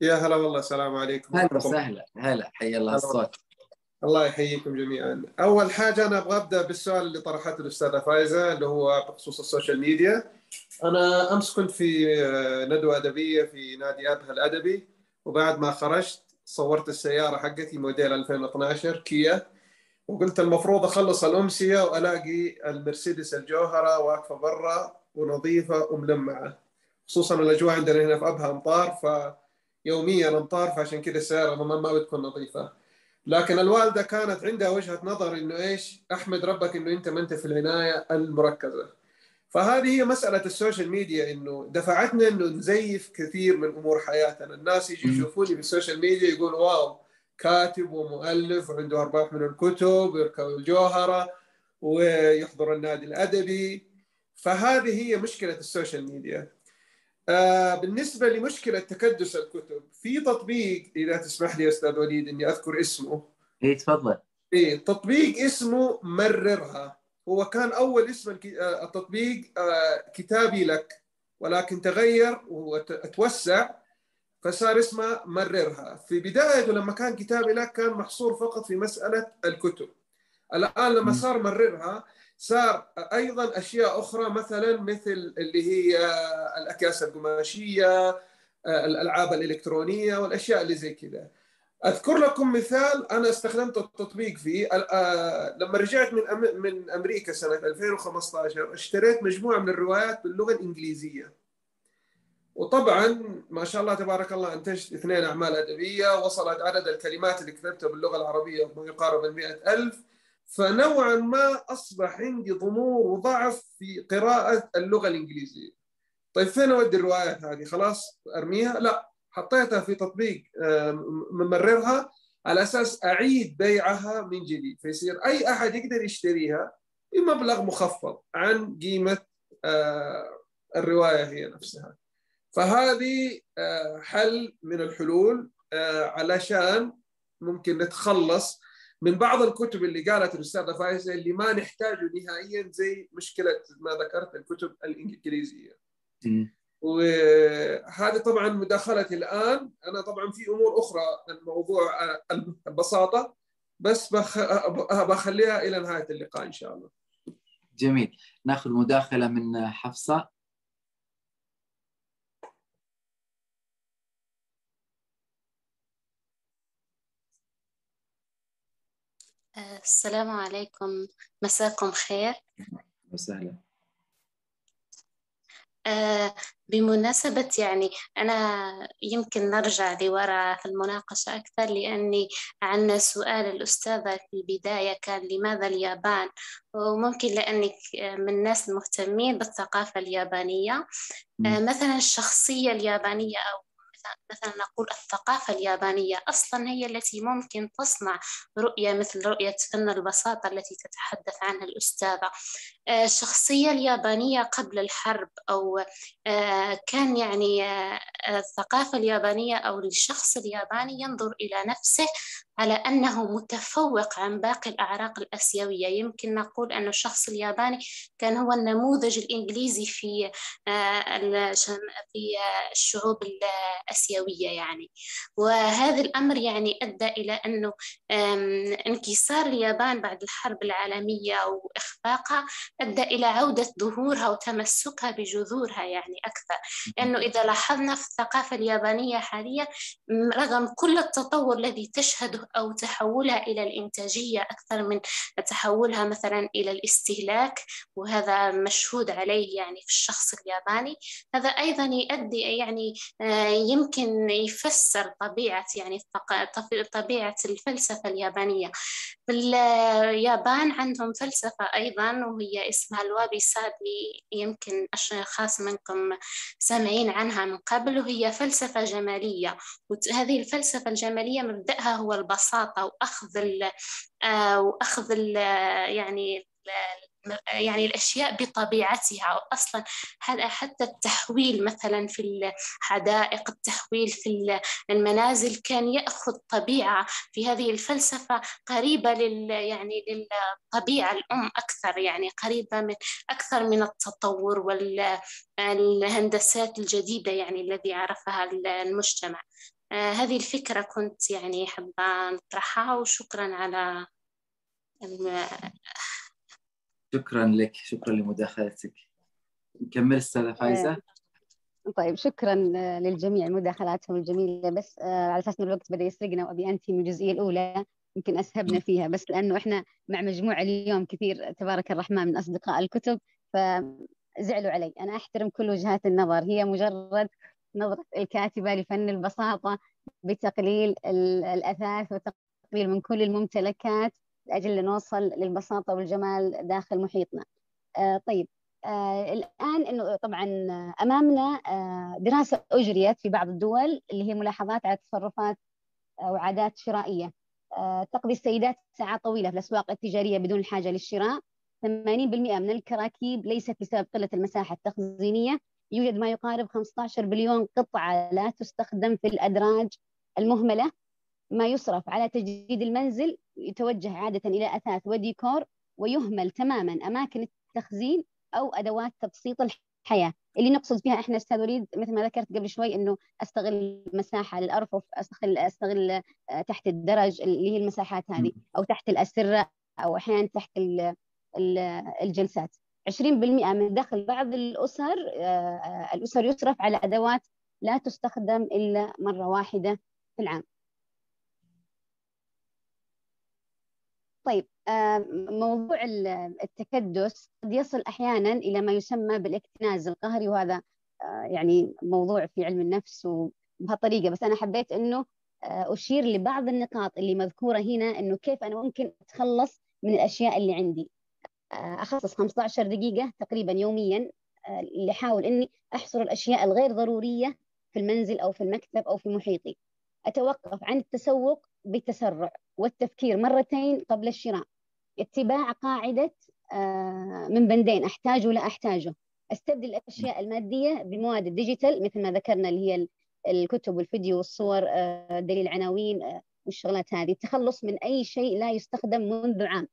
يا هلا والله السلام عليكم. هلا وسهلا. هلا حي الله الصوت. الله يحييكم جميعا. أول حاجة أنا أبغى أبدأ بالسؤال اللي طرحته الأستاذة فايزة اللي هو بخصوص ال social media. أنا أمس كنت في ندوة أدبية في نادي أبها الأدبي. وبعد ما خرجت صورت السيارة حقتي موديل 2012 كيا وقلت المفروض أخلص الأمسية وألاقي المرسيدس الجوهرة واقفة برا ونظيفة وملمعة. خصوصا الأجواء عندنا هنا في أبها أمطار فيوميا أمطار فعشان كذا السيارة ما بتكون نظيفة. لكن الوالدة كانت عندها وجهة نظر إنه إيش؟ أحمد ربك إنه أنت ما أنت في العناية المركزة. فهذه هي مسألة ال social media إنه دفعتنا إنه نزيف كثير من أمور حياتنا. الناس يجي يشوفوني بال social media يقول wow كاتب ومؤلف وعنده أرباح من الكتب ويركب الجوهرة ويحضر النادي الأدبي. فهذه هي مشكلة ال social media. آه بالنسبة لمشكلة تكدس الكتب في تطبيق إذا تسمح لي أستاذ وليد إني أذكر اسمه. اي تفضل. اي تطبيق اسمه مررها. هو كان أول اسم آه، التطبيق آه كتابي لك ولكن تغير وتوسع فصار اسمه مررها. في بدايته لما كان كتابي لك كان محصور فقط في مسألة الكتب. الآن لما صار مررها صار أيضا أشياء أخرى مثلا مثل اللي هي الأكياس القماشية الألعاب الإلكترونية والأشياء اللي زي كذا. أذكر لكم مثال أنا استخدمت التطبيق فيه لما رجعت من من أمريكا سنة 2015 اشتريت مجموعة من الروايات باللغة الإنجليزية وطبعا ما شاء الله تبارك الله أنتجت اثنين أعمال أدبية وصلت عدد الكلمات اللي كتبتها باللغة العربية ما يقارب ال ألف فنوعا ما أصبح عندي ضمور وضعف في قراءة اللغة الإنجليزية. طيب فين أودي الروايات هذه؟ خلاص أرميها؟ لا حطيتها في تطبيق ممررها على أساس أعيد بيعها من جديد فيصير أي أحد يقدر يشتريها بمبلغ مخفض عن قيمة الرواية هي نفسها. فهذه آه، حل من الحلول آه، علشان ممكن نتخلص من بعض الكتب اللي قالت الأستاذة فايزة اللي ما نحتاجه نهائيا زي مشكلة ما ذكرت الكتب الإنجليزية. وهذه طبعا مداخلتي الآن. أنا طبعا في أمور أخرى الموضوع البساطة بس بخ... بخليها إلى نهاية اللقاء إن شاء الله. جميل. نأخذ مداخلة من حفصة. السلام عليكم. مساكم خير. وسهلا. بمناسبة يعني أنا يمكن نرجع لورا في المناقشة أكثر لأني عندنا سؤال الأستاذة في البداية كان لماذا اليابان؟ وممكن لأنك من الناس المهتمين بالثقافة اليابانية. مثلا الشخصية اليابانية أو مثلا نقول الثقافة اليابانية أصلا هي التي ممكن تصنع رؤية مثل رؤية فن البساطة التي تتحدث عنها الأستاذة. آه، الشخصية اليابانية قبل الحرب أو آه، كان يعني آه، الثقافة اليابانية أو الشخص الياباني ينظر إلى نفسه على أنه متفوق عن باقي الأعراق الآسيوية. يمكن نقول أن الشخص الياباني كان هو النموذج الإنجليزي في في الشعوب الآسيوية يعني. وهذا الأمر يعني أدى إلى أنه انكسار اليابان بعد الحرب العالمية وإخفاقها أدى إلى عودة ظهورها وتمسكها بجذورها يعني أكثر. لأنه إذا لاحظنا في الثقافة اليابانية حاليا رغم كل التطور الذي تشهده أو تحولها إلى الإنتاجية أكثر من تحولها مثلا إلى الاستهلاك وهذا مشهود عليه يعني في الشخص الياباني. هذا أيضا يؤدي يعني آه، يمكن يفسر طبيعة يعني طبيعة الفلسفة اليابانية. في اليابان عندهم فلسفة أيضا وهي اسمها الوابي سابي يمكن أشخاص منكم سامعين عنها من قبل وهي فلسفة جمالية. وهذه الفلسفة الجمالية مبدأها هو البساطة وأخذ ال آه، وأخذ ال يعني يعني الأشياء بطبيعتها. أصلا حتى التحويل مثلا في الحدائق التحويل في المنازل كان يأخذ طبيعة في هذه الفلسفة قريبة لل يعني للطبيعة الأم أكثر يعني قريبة من أكثر من التطور والهندسات الجديدة يعني الذي عرفها المجتمع. هذه الفكرة كنت يعني حابة نطرحها وشكرا على شكرا لك شكرا لمداخلتك. نكمل أستاذة فايزة؟ آه، طيب شكرا للجميع مداخلاتهم الجميلة. بس آه، على أساس إن الوقت بدأ يسرقنا وأبي انتي من الجزئية الأولى يمكن أسهبنا فيها. بس لأنه إحنا مع مجموعة اليوم كثير تبارك الرحمن من أصدقاء الكتب فزعلوا علي. أنا أحترم كل وجهات النظر. هي مجرد نظرة الكاتبة لفن البساطة بتقليل الأثاث وتقليل من كل الممتلكات لأجل نوصل للبساطة والجمال داخل محيطنا. آه طيب. آه الآن أنه طبعا أمامنا آه دراسة أجريت في بعض الدول اللي هي ملاحظات على تصرفات وعادات شرائية. تقضي السيدات ساعات طويلة في الأسواق التجارية بدون الحاجة للشراء. 80% من الكراكيب ليست بسبب قلة المساحة التخزينية. يوجد ما يقارب 15 بليون قطعة لا تستخدم في الأدراج المهملة ما يصرف على تجديد المنزل يتوجه عادة إلى أثاث وديكور ويهمل تماما أماكن التخزين أو أدوات تبسيط الحياة. اللي نقصد فيها إحنا أستاذ وليد مثل ما ذكرت قبل شوي إنه أستغل مساحة للأرفف أستغل أستغل آه، تحت الدرج اللي هي المساحات هذه أو تحت الأسرة أو أحيانا تحت الجلسات. 20% من دخل بعض الأسر آه، آه، الأسر يصرف على أدوات لا تستخدم إلا مرة واحدة في العام. طيب موضوع التكدس قد يصل أحيانا إلى ما يسمى بالاكتناز القهري وهذا آه، يعني موضوع في علم النفس وبهالطريقة. بس أنا حبيت إنه آه، أشير لبعض النقاط اللي مذكورة هنا إنه كيف أنا ممكن أتخلص من الأشياء اللي عندي. آه، أخصص 15 دقيقة تقريبا يوميا اللي احاول إني أحصر الأشياء الغير ضرورية في المنزل أو في المكتب أو في محيطي. أتوقف عن التسوق بتسرع والتفكير مرتين قبل الشراء. اتباع قاعدة آه، من بندين أحتاج ولا أحتاجه. أستبدل الأشياء المادية بمواد الديجيتال مثل ما ذكرنا اللي هي الكتب والفيديو والصور آه، دليل عناوين آه، والشغلات هذه. التخلص من أي شيء لا يستخدم منذ عام.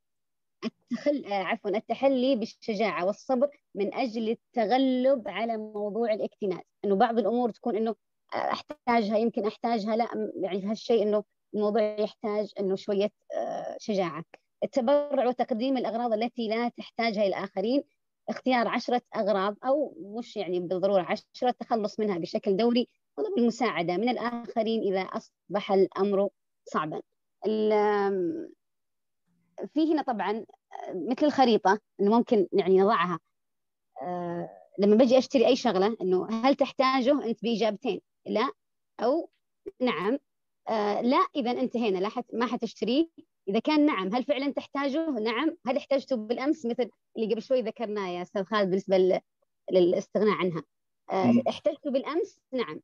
التخل... عفوا التحلي بالشجاعة والصبر من أجل التغلب على موضوع الاكتناز إنه بعض الأمور تكون إنه أحتاجها يمكن أحتاجها لا يعني هالشيء إنه الموضوع يحتاج إنه شوية آه، شجاعة. التبرع وتقديم الأغراض التي لا تحتاجها الآخرين اختيار عشرة أغراض أو مش يعني بالضرورة عشرة التخلص منها بشكل دوري طلب المساعدة من الآخرين إذا أصبح الأمر صعبا. في هنا طبعا مثل الخريطة أنه ممكن يعني نضعها. آه، لما بجي أشتري أي شغلة إنه هل تحتاجه؟ أنت بإجابتين لا أو نعم. آه لا إذا انت هنا لا حت ما حتشتريه. إذا كان نعم هل فعلا تحتاجه؟ نعم. هل احتاجته بالأمس؟ مثل اللي قبل شوي ذكرناه يا أستاذ خالد بالنسبة للاستغناء عنها. آه احتاجته بالأمس؟ نعم.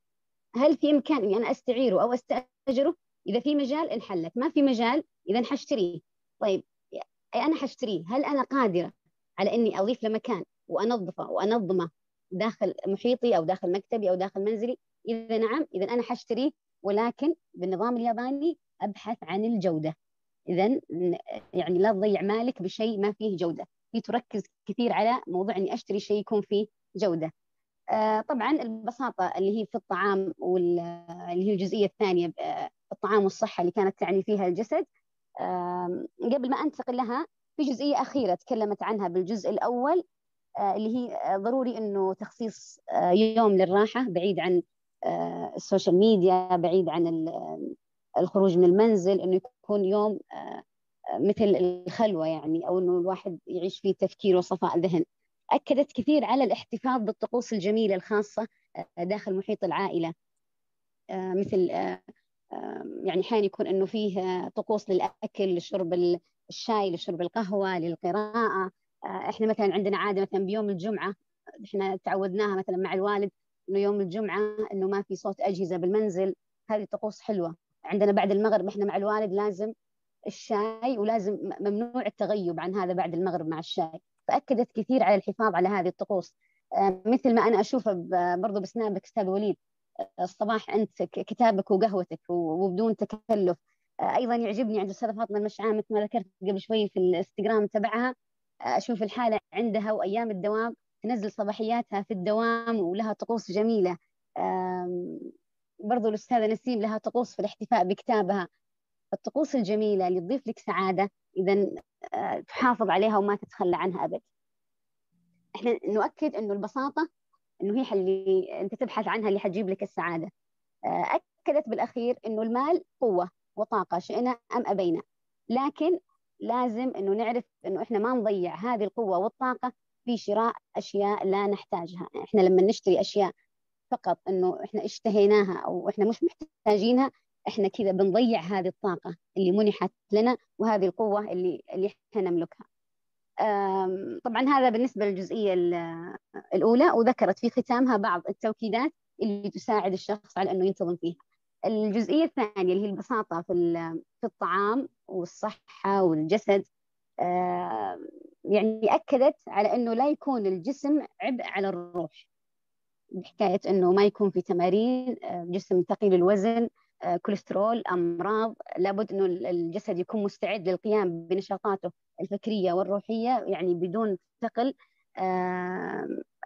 هل في إمكاني اني أنا أستعيره أو أستأجره؟ إذا في مجال انحلت. ما في مجال إذا حشتريه. طيب أنا حشتريه؟ هل أنا قادرة على إني أضيف له مكان وأنظفه وأنظمه داخل محيطي أو داخل مكتبي أو داخل منزلي؟ إذا نعم إذا أنا حشتريه ولكن بالنظام الياباني أبحث عن الجودة. إذا يعني لا تضيع مالك بشيء ما فيه جودة. في تركز كثير على موضوع إني أشتري شيء يكون فيه جودة. آه طبعا البساطة اللي هي في الطعام واللي هي الجزئية الثانية الطعام والصحة اللي كانت تعني فيها الجسد آه قبل ما أنتقل لها في جزئية أخيرة تكلمت عنها بالجزء الأول آه اللي هي ضروري إنه تخصيص آه، يوم للراحة بعيد عن آه، السوشيال ميديا بعيد عن الخروج من المنزل إنه يكون يوم آه، مثل الخلوة يعني أو إنه الواحد يعيش فيه تفكير وصفاء ذهن. أكدت كثير على الاحتفاظ بالطقوس الجميلة الخاصة آه، داخل محيط العائلة مثل يعني أحيانا يكون إنه فيه طقوس للأكل لشرب الشاي لشرب القهوة للقراءة. إحنا مثلا عندنا عادة مثلا بيوم الجمعة إحنا تعودناها مثلا مع الوالد إنه يوم الجمعة إنه ما في صوت أجهزة بالمنزل. هذه طقوس حلوة. عندنا بعد المغرب إحنا مع الوالد لازم الشاي ولازم ممنوع التغيب عن هذا بعد المغرب مع الشاي. فأكدت كثير على الحفاظ على هذه الطقوس. آه، مثل ما أنا اشوفه برضو بسنابك أستاذ وليد. آه، الصباح أنت كتابك وقهوتك وبدون تكلف. آه، أيضا يعجبني عند الاستاذه فاطمة المشعام مثل ما ذكرت قبل شوي في الإنستغرام تبعها. أشوف الحالة عندها وأيام الدوام تنزل صباحياتها في الدوام ولها طقوس جميلة. برضو الأستاذة نسيم لها طقوس في الاحتفاء بكتابها. الطقوس الجميلة اللي تضيف لك سعادة إذا آه، تحافظ عليها وما تتخلى عنها أبد. إحنا نؤكد إنه البساطة انه هي اللي أنت تبحث عنها اللي حتجيب لك السعادة. آه، أكدت بالأخير إنه المال قوة وطاقة شئنا أم أبينا. لكن لازم إنه نعرف إنه إحنا ما نضيع هذه القوة والطاقة في شراء أشياء لا نحتاجها. إحنا لما نشتري أشياء فقط إنه إحنا اشتهيناها أو إحنا مش محتاجينها إحنا كذا بنضيع هذه الطاقة اللي منحت لنا وهذه القوة اللي اللي إحنا نملكها. طبعا هذا بالنسبة للجزئية الأولى وذكرت في ختامها بعض التوكيدات اللي تساعد الشخص على إنه ينتظم فيها. الجزئية الثانية اللي هي البساطة في في الطعام والصحة والجسد يعني أكدت على أنه لا يكون الجسم عبء على الروح بحكاية أنه ما يكون في تمارين آه، جسم ثقيل الوزن آه، كوليسترول أمراض لابد أنه الجسد يكون مستعد للقيام بنشاطاته. الفكرية والروحية يعني بدون ثقل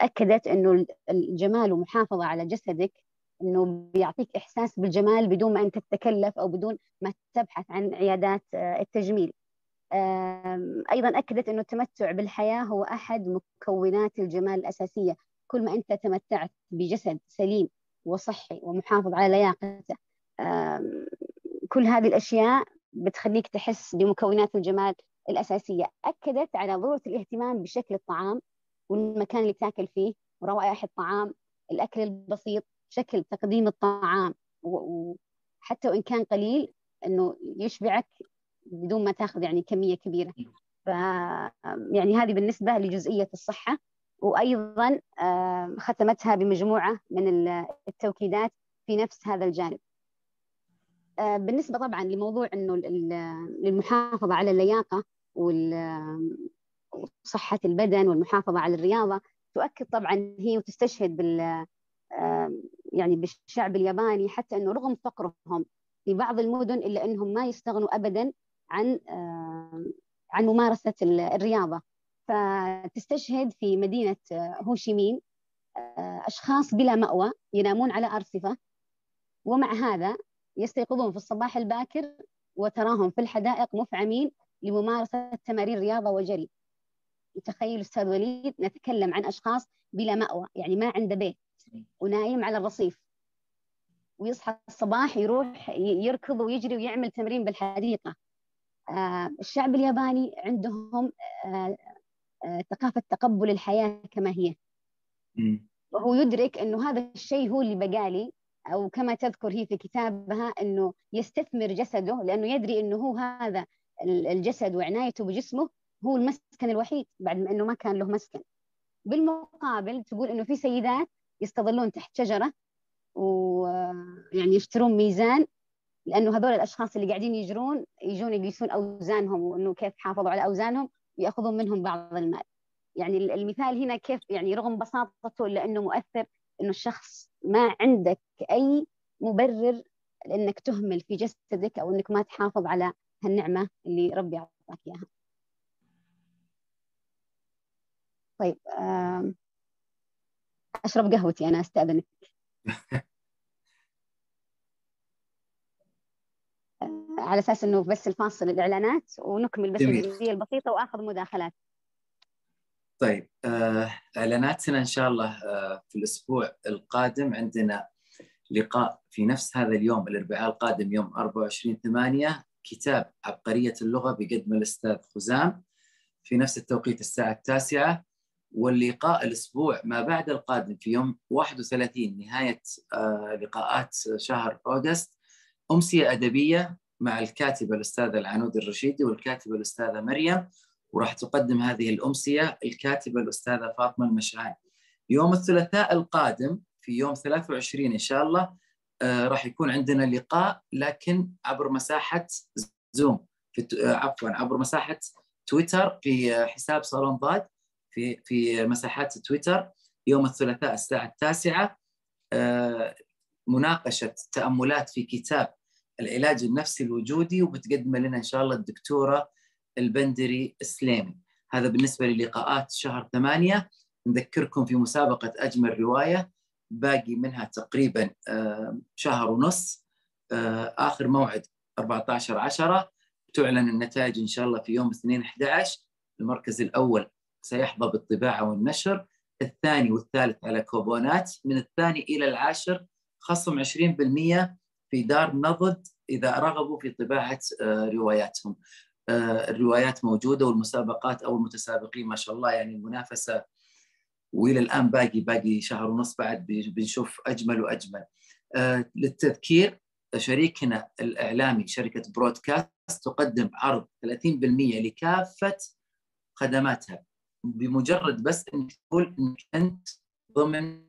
أكدت أنه الجمال ومحافظة على جسدك أنه بيعطيك إحساس بالجمال بدون ما أنت تتكلف أو بدون ما تبحث عن عيادات آه، التجميل. أيضا أكدت أنه التمتع بالحياة هو أحد مكونات الجمال الأساسية. كل ما أنت تمتعت بجسد سليم وصحي ومحافظ على لياقته كل هذه الأشياء بتخليك تحس بمكونات الجمال الأساسية. أكدت على ضرورة الاهتمام بشكل الطعام والمكان اللي تاكل فيه وروائح الطعام الأكل البسيط شكل تقديم الطعام. وحتى وإن كان قليل أنه يشبعك بدون ما تاخذ يعني كمية كبيرة. ف يعني هذه بالنسبة لجزئية الصحة. وأيضا ختمتها بمجموعة من التوكيدات في نفس هذا الجانب. آه، بالنسبة طبعا لموضوع إنه للمحافظة على اللياقة وصحة البدن والمحافظة على الرياضة. تؤكد طبعا هي وتستشهد بال يعني بالشعب الياباني حتى إنه رغم فقرهم في بعض المدن إلا إنهم ما يستغنوا ابدا عن آه، عن ممارسة الرياضة. فتستشهد في مدينة آه، هوشيمين آه، أشخاص بلا مأوى ينامون على أرصفة. ومع هذا يستيقظون في الصباح الباكر وتراهم في الحدائق مفعمين لممارسة تمارين رياضة وجري. تخيل أستاذ وليد نتكلم عن أشخاص بلا مأوى يعني ما عنده بيت ونايم على الرصيف. ويصحى الصباح يروح يركض ويجري ويعمل تمرين بالحديقة. آه، الشعب الياباني عندهم آه، آه، ثقافة تقبل الحياة كما هي. وهو يدرك إنه هذا الشيء هو اللي بقالي أو كما تذكر هي في كتابها إنه يستثمر جسده لأنه يدري إنه هو هذا. الجسد وعنايته بجسمه هو المسكن الوحيد بعد ما إنه ما كان له مسكن. بالمقابل تقول إنه في سيدات يستظلون تحت شجرة ويعني يشترون ميزان لأنه هذول الأشخاص اللي قاعدين يجرون يجون يقيسون أوزانهم وإنه كيف حافظوا على أوزانهم وياخذون منهم بعض المال. يعني المثال هنا كيف يعني رغم بساطته الا انه مؤثر إنه الشخص ما عندك أي مبرر لانك تهمل في جسدك أو إنك ما تحافظ على هالنعمة اللي ربي أعطاك إياها. طيب أشرب قهوتي أنا استاذنك. على أساس إنه بس الفاصل الإعلانات ونكمل بس الجزئيه البسيطة وآخذ مداخلات. طيب آه، إعلاناتنا إن شاء الله آه، في الأسبوع القادم عندنا لقاء في نفس هذا اليوم الأربعاء القادم يوم 24 8 كتاب عبقرية اللغة بقدم الأستاذ خزام في نفس التوقيت الساعة التاسعة واللقاء الأسبوع ما بعد القادم في يوم 31 نهاية آه، لقاءات شهر أوغست أمسية أدبية مع الكاتبة الأستاذة العنود الرشيدي والكاتبة الأستاذة مريم وراح تقدم هذه الأمسية الكاتبة الأستاذة فاطمة المشعان يوم الثلاثاء القادم في يوم 23 إن شاء الله راح يكون عندنا لقاء لكن عبر مساحة زوم في آه عفوا عبر مساحة تويتر في حساب صالون ضاد في في مساحات تويتر يوم الثلاثاء الساعة التاسعة. آه مناقشة تأملات في كتاب العلاج النفسي الوجودي وبتقدم لنا إن شاء الله الدكتورة البندري السليمي هذا بالنسبة للقاءات شهر ثمانية. نذكركم في مسابقة أجمل رواية. باقي منها تقريبا شهر ونص آخر موعد 14 10 تعلن النتائج إن شاء الله في يوم 2 11 المركز الأول سيحظى بالطباعة والنشر الثاني والثالث على كوبونات من الثاني إلى العاشر خصم 20% في دار نضد إذا رغبوا في رواياتهم. آه، الروايات موجودة والمسابقات أو المتسابقين ما شاء الله يعني المنافسة وإلى الآن باقي باقي شهر ونص بعد بنشوف أجمل وأجمل. آه، للتذكير شريكنا الإعلامي شركة برودكاست تقدم عرض 30% لكافة خدماتها بمجرد بس انك تقول انك انت ضمن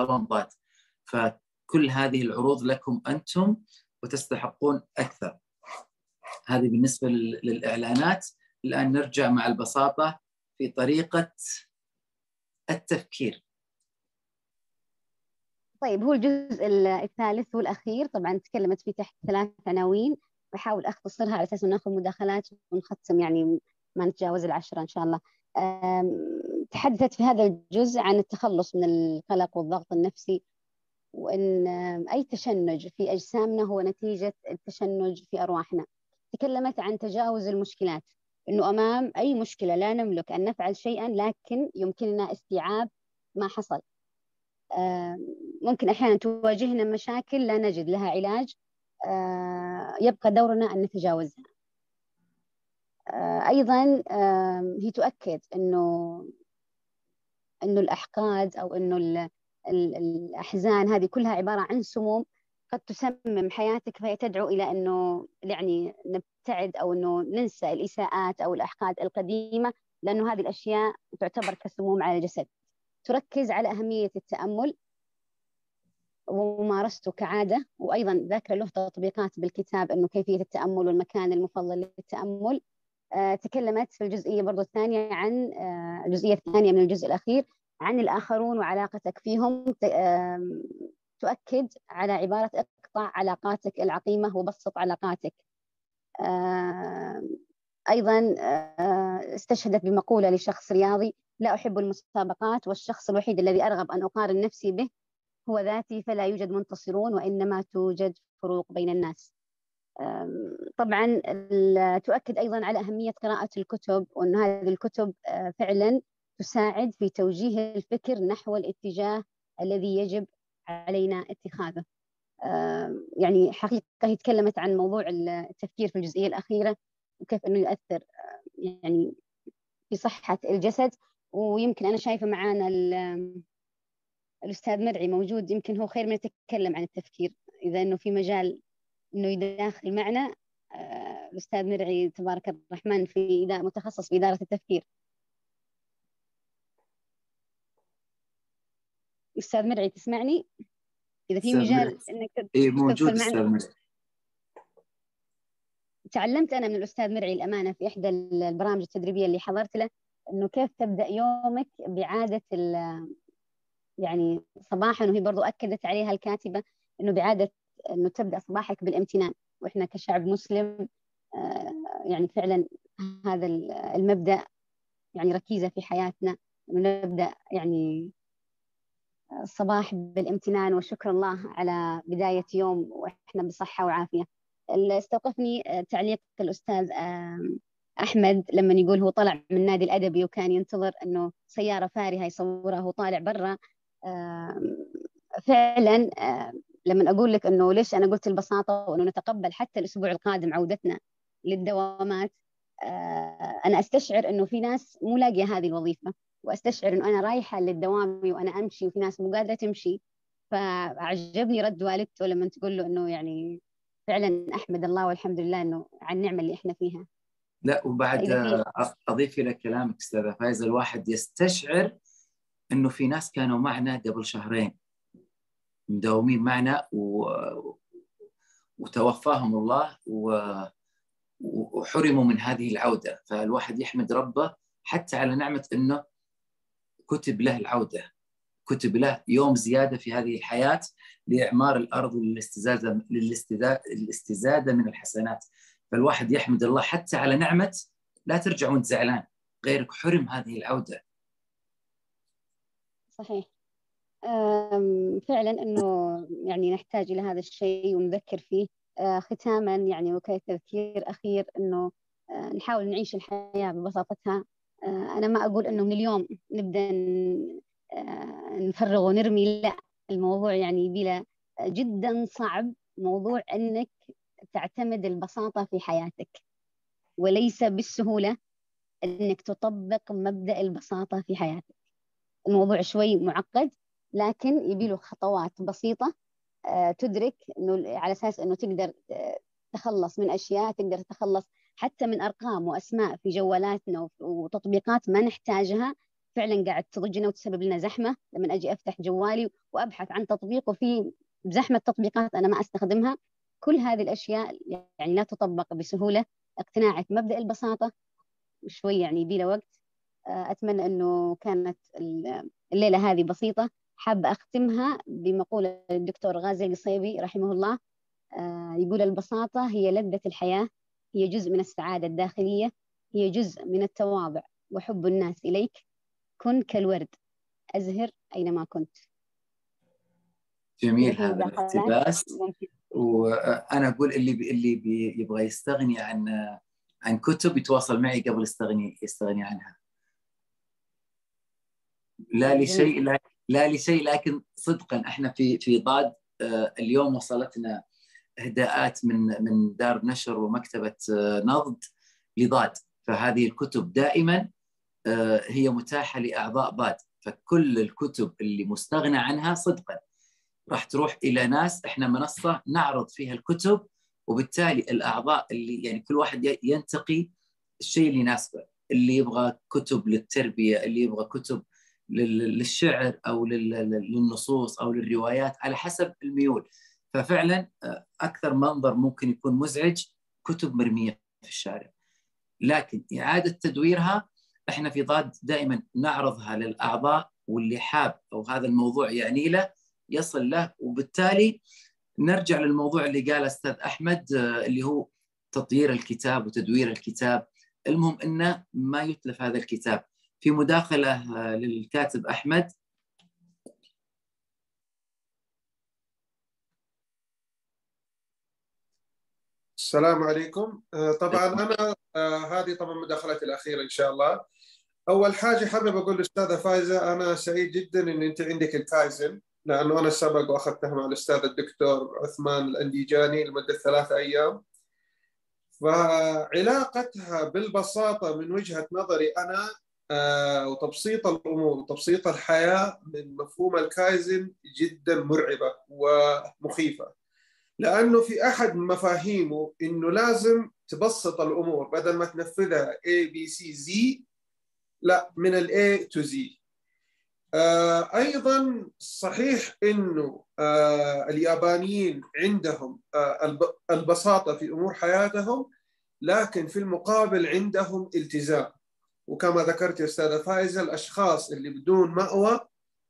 ضات فكل هذه العروض لكم أنتم وتستحقون أكثر. هذه بالنسبة للإعلانات الآن نرجع مع البساطة في طريقة التفكير. طيب هو الجزء الثالث والأخير طبعا تكلمت فيه تحت ثلاث عناوين. بحاول أختصرها على أساس نأخذ مداخلات ونختم يعني ما نتجاوز العشرة إن شاء الله. تحدثت في هذا الجزء عن التخلص من القلق والضغط النفسي وأن أي تشنج في أجسامنا هو نتيجة التشنج في أرواحنا. تكلمت عن تجاوز المشكلات. إنه أمام أي مشكلة لا نملك أن نفعل شيئا لكن يمكننا استيعاب ما حصل. ممكن أحيانا تواجهنا مشاكل لا نجد لها علاج. يبقى دورنا أن نتجاوزها. أيضا هي تؤكد إنه إنه الأحقاد أو إنه الأحزان هذه كلها عبارة عن سموم قد تسمم حياتك فهي تدعو إلى أنه يعني نبتعد أو أنه ننسى الإساءات أو الأحقاد القديمة لأنه هذه الأشياء تعتبر كسموم على الجسد. تركز على أهمية التأمل وممارسته كعادة وأيضا ذاكرة له تطبيقات بالكتاب أنه كيفية التأمل والمكان المفضل للتأمل. آه تكلمت في الجزئية برضو الثانية عن آه الجزئية الثانية من الجزء الأخير عن الآخرون وعلاقتك فيهم. تؤكد على عبارة اقطع علاقاتك العقيمة وبسط علاقاتك. أيضا استشهدت بمقولة لشخص رياضي لا أحب المسابقات والشخص الوحيد الذي أرغب أن أقارن نفسي به هو ذاتي فلا يوجد منتصرون وإنما توجد فروق بين الناس. طبعا تؤكد أيضا على أهمية قراءة الكتب وأن هذه الكتب فعلا تساعد في توجيه الفكر نحو الاتجاه الذي يجب علينا اتخاذه. يعني حقيقة هي تكلمت عن موضوع التفكير في الجزئية الأخيرة وكيف أنه يؤثر يعني في صحة الجسد. ويمكن أنا شايفة معانا الأستاذ مرعي موجود يمكن هو خير من يتكلم عن التفكير. إذا إنه في مجال إنه يداخل معنا آه، الأستاذ مرعي تبارك الرحمن في متخصص في إدارة التفكير. أستاذ مرعي تسمعني؟ إذا في مجال إنك إيه موجود أستاذ مرعي. تعلمت أنا من الأستاذ مرعي الأمانة في إحدى البرامج التدريبية اللي حضرت له إنه كيف تبدأ يومك بعادة يعني صباحا وهي برضو أكدت عليها الكاتبة إنه بعادة إنه تبدأ صباحك بالامتنان. وإحنا كشعب مسلم آه، يعني فعلا هذا المبدأ يعني ركيزة في حياتنا إنه نبدأ يعني الصباح بالامتنان وشكر الله على بداية يوم وإحنا بصحة وعافية. استوقفني آه، تعليق الأستاذ أحمد لما يقول هو طلع من النادي الأدبي وكان ينتظر أنه سيارة فارهة يصورها وهو طالع برا. فعلا لما أقول لك أنه ليش أنا قلت البساطة وأنه نتقبل حتى الأسبوع القادم عودتنا للدوامات أنا أستشعر أنه في ناس مو لاقية هذه الوظيفة. وأستشعر إنه أنا رايحة للدوام وأنا أمشي وفي ناس مو قادرة تمشي. فعجبني رد والدته لما تقول له إنه يعني فعلا أحمد الله والحمد لله إنه على النعمة اللي إحنا فيها. لا وبعد أضيف إلى كلامك أستاذة فايزه الواحد يستشعر إنه في ناس كانوا معنا قبل شهرين مداومين معنا و... وتوفاهم الله و... وحرموا من هذه العودة. فالواحد يحمد ربه حتى على نعمة إنه كتب له العودة كتب له يوم زيادة في هذه الحياة لإعمار الأرض وللاستزاده للاستزادة من الحسنات. فالواحد يحمد الله حتى على نعمة لا ترجع وأنت زعلان غيرك حرم هذه العودة. صحيح. فعلا إنه يعني نحتاج إلى هذا الشيء ونذكر فيه. ختاما يعني وكتذكير أخير إنه نحاول نعيش الحياة ببساطتها. أنا ما أقول إنه من اليوم نبدأ نفرغ ونرمي لا الموضوع يعني بلا جدا صعب موضوع إنك تعتمد البساطة في حياتك وليس بالسهولة إنك تطبق مبدأ البساطة في حياتك. الموضوع شوي معقد لكن يبي له خطوات بسيطة آه، تدرك إنه على أساس إنه تقدر آه، تخلص من أشياء تقدر تتخلص حتى من أرقام وأسماء في جوالاتنا وتطبيقات ما نحتاجها فعلا قاعد تضجنا وتسبب لنا زحمة. لما أجي أفتح جوالي وأبحث عن تطبيق وفي زحمة تطبيقات أنا ما أستخدمها. كل هذه الأشياء يعني لا تطبق بسهولة. اقتناعك مبدأ البساطة. شوي يعني يبي وقت. آه، أتمنى إنه كانت الليلة هذه بسيطة. حابه أختمها بمقوله الدكتور غازي القصيبي رحمه الله. آه، يقول البساطة هي لذة الحياة. هي جزء من السعادة الداخلية هي جزء من التواضع وحب الناس إليك. كن كالورد. أزهر أينما كنت. جميل هذا الاقتباس. وأنا أقول اللي بي اللي بي يبغى يستغني عن عن كتب يتواصل معي قبل يستغني يستغني عنها. لا لشيء لا, لا لشيء لكن صدقا إحنا في في ضاد آه، اليوم وصلتنا إهداءات من من دار نشر ومكتبة آه، نضد لضاد. فهذه الكتب دائما آه، هي متاحة لأعضاء باد فكل الكتب اللي مستغنى عنها صدقا. راح تروح إلى ناس إحنا منصة نعرض فيها الكتب وبالتالي الأعضاء اللي يعني كل واحد ينتقي الشيء اللي يناسبه. اللي يبغى كتب للتربية اللي يبغى كتب للشعر أو للنصوص أو للروايات على حسب الميول. ففعلا آه، أكثر منظر ممكن يكون مزعج كتب مرمية في الشارع. لكن إعادة تدويرها إحنا في ضاد دائما نعرضها للأعضاء واللي حاب أو هذا الموضوع يعني له يصل له. وبالتالي نرجع للموضوع اللي قاله أستاذ أحمد آه، اللي هو تطوير الكتاب وتدوير الكتاب. المهم إنه ما يتلف هذا الكتاب. في مداخلة آه، للكاتب أحمد السلام عليكم. آه، طبعا أنا هذه طبعا مداخلتي الأخيرة إن شاء الله. أول حاجة حابب أقول للاستاذه فايزة أنا سعيد جدا إن أنت عندك الكايزن لأنه أنا سبق واخذتها مع الأستاذ الدكتور عثمان الأنديجاني لمدة ثلاثة أيام. فعلاقتها بالبساطة من وجهة نظري أنا آه، وتبسيط الأمور وتبسيط الحياة من مفهوم الكايزن جدا مرعبة ومخيفة. لأنه في أحد مفاهيمه إنه لازم تبسط الأمور بدل ما تنفذها A B C Z لا من ال A to Z. آه، أيضا صحيح إنه آه، اليابانيين عندهم البساطة في أمور حياتهم لكن في المقابل عندهم التزام. وكما ذكرت يا أستاذة فايزة الأشخاص اللي بدون مأوى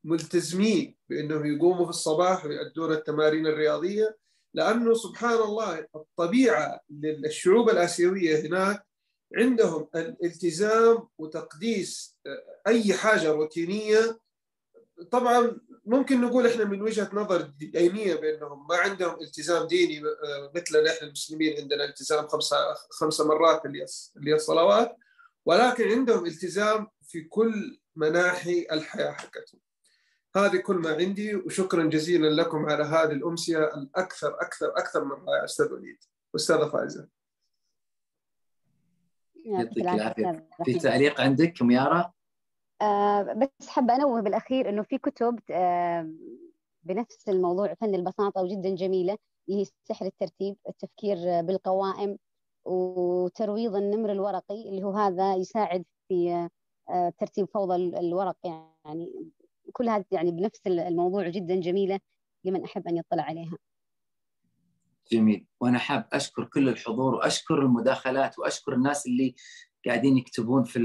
ملتزمين بإنهم يقوموا في الصباح ويؤدون التمارين الرياضية لأنه سبحان الله الطبيعة للشعوب الآسيوية هناك عندهم الالتزام وتقديس أي حاجة روتينية طبعا ممكن نقول إحنا من وجهة نظر دينية بأنهم ما عندهم التزام ديني مثلنا إحنا المسلمين عندنا التزام خمسة خمسة مرات اللي الصلوات ولكن عندهم التزام في كل مناحي الحياة حقتهم. هذه كل ما عندي وشكرا جزيلا لكم على هذه الأمسية الأكثر أكثر أكثر من رائعة أستاذ وليد واستاذه فائزه. يعطيك العافية. في تعليق عندك ميارا؟ آه بس حابة أنوه بالأخير إنه في كتب آه بنفس الموضوع فن البساطة وجدا جميلة اللي هي سحر الترتيب التفكير بالقوائم وترويض النمر الورقي اللي هو هذا يساعد في آه ترتيب فوضى الورق يعني كلها يعني بنفس الموضوع جدا جميلة لمن أحب أن يطلع عليها. جميل. وأنا حاب أشكر كل الحضور وأشكر المداخلات وأشكر الناس اللي قاعدين يكتبون في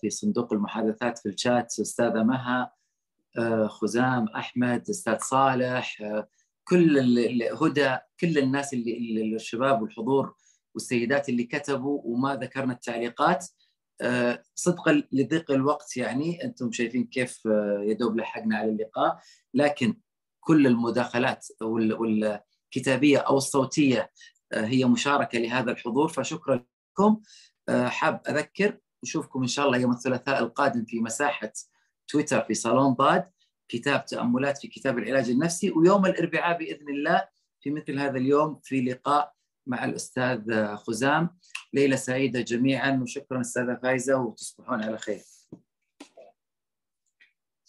في صندوق المحادثات في الشات. أستاذة مها آه، خزام أحمد أستاذ صالح آه، كل هدى كل الناس اللي الشباب والحضور والسيدات اللي كتبوا وما ذكرنا التعليقات. صدقا لضيق الوقت يعني أنتم شايفين كيف يدوب لحقنا على اللقاء. لكن كل المداخلات والكتابية أو الصوتية هي مشاركة لهذا الحضور. فشكرا لكم. آه، حاب أذكر نشوفكم إن شاء الله يوم الثلاثاء القادم في مساحة تويتر في صالون باد كتاب تأملات في كتاب العلاج النفسي ويوم الإربعاء بإذن الله في مثل هذا اليوم في لقاء مع الأستاذ خزام. ليله سعيدة جميعا وشكرا أستاذة فايزة وتصبحون على خير.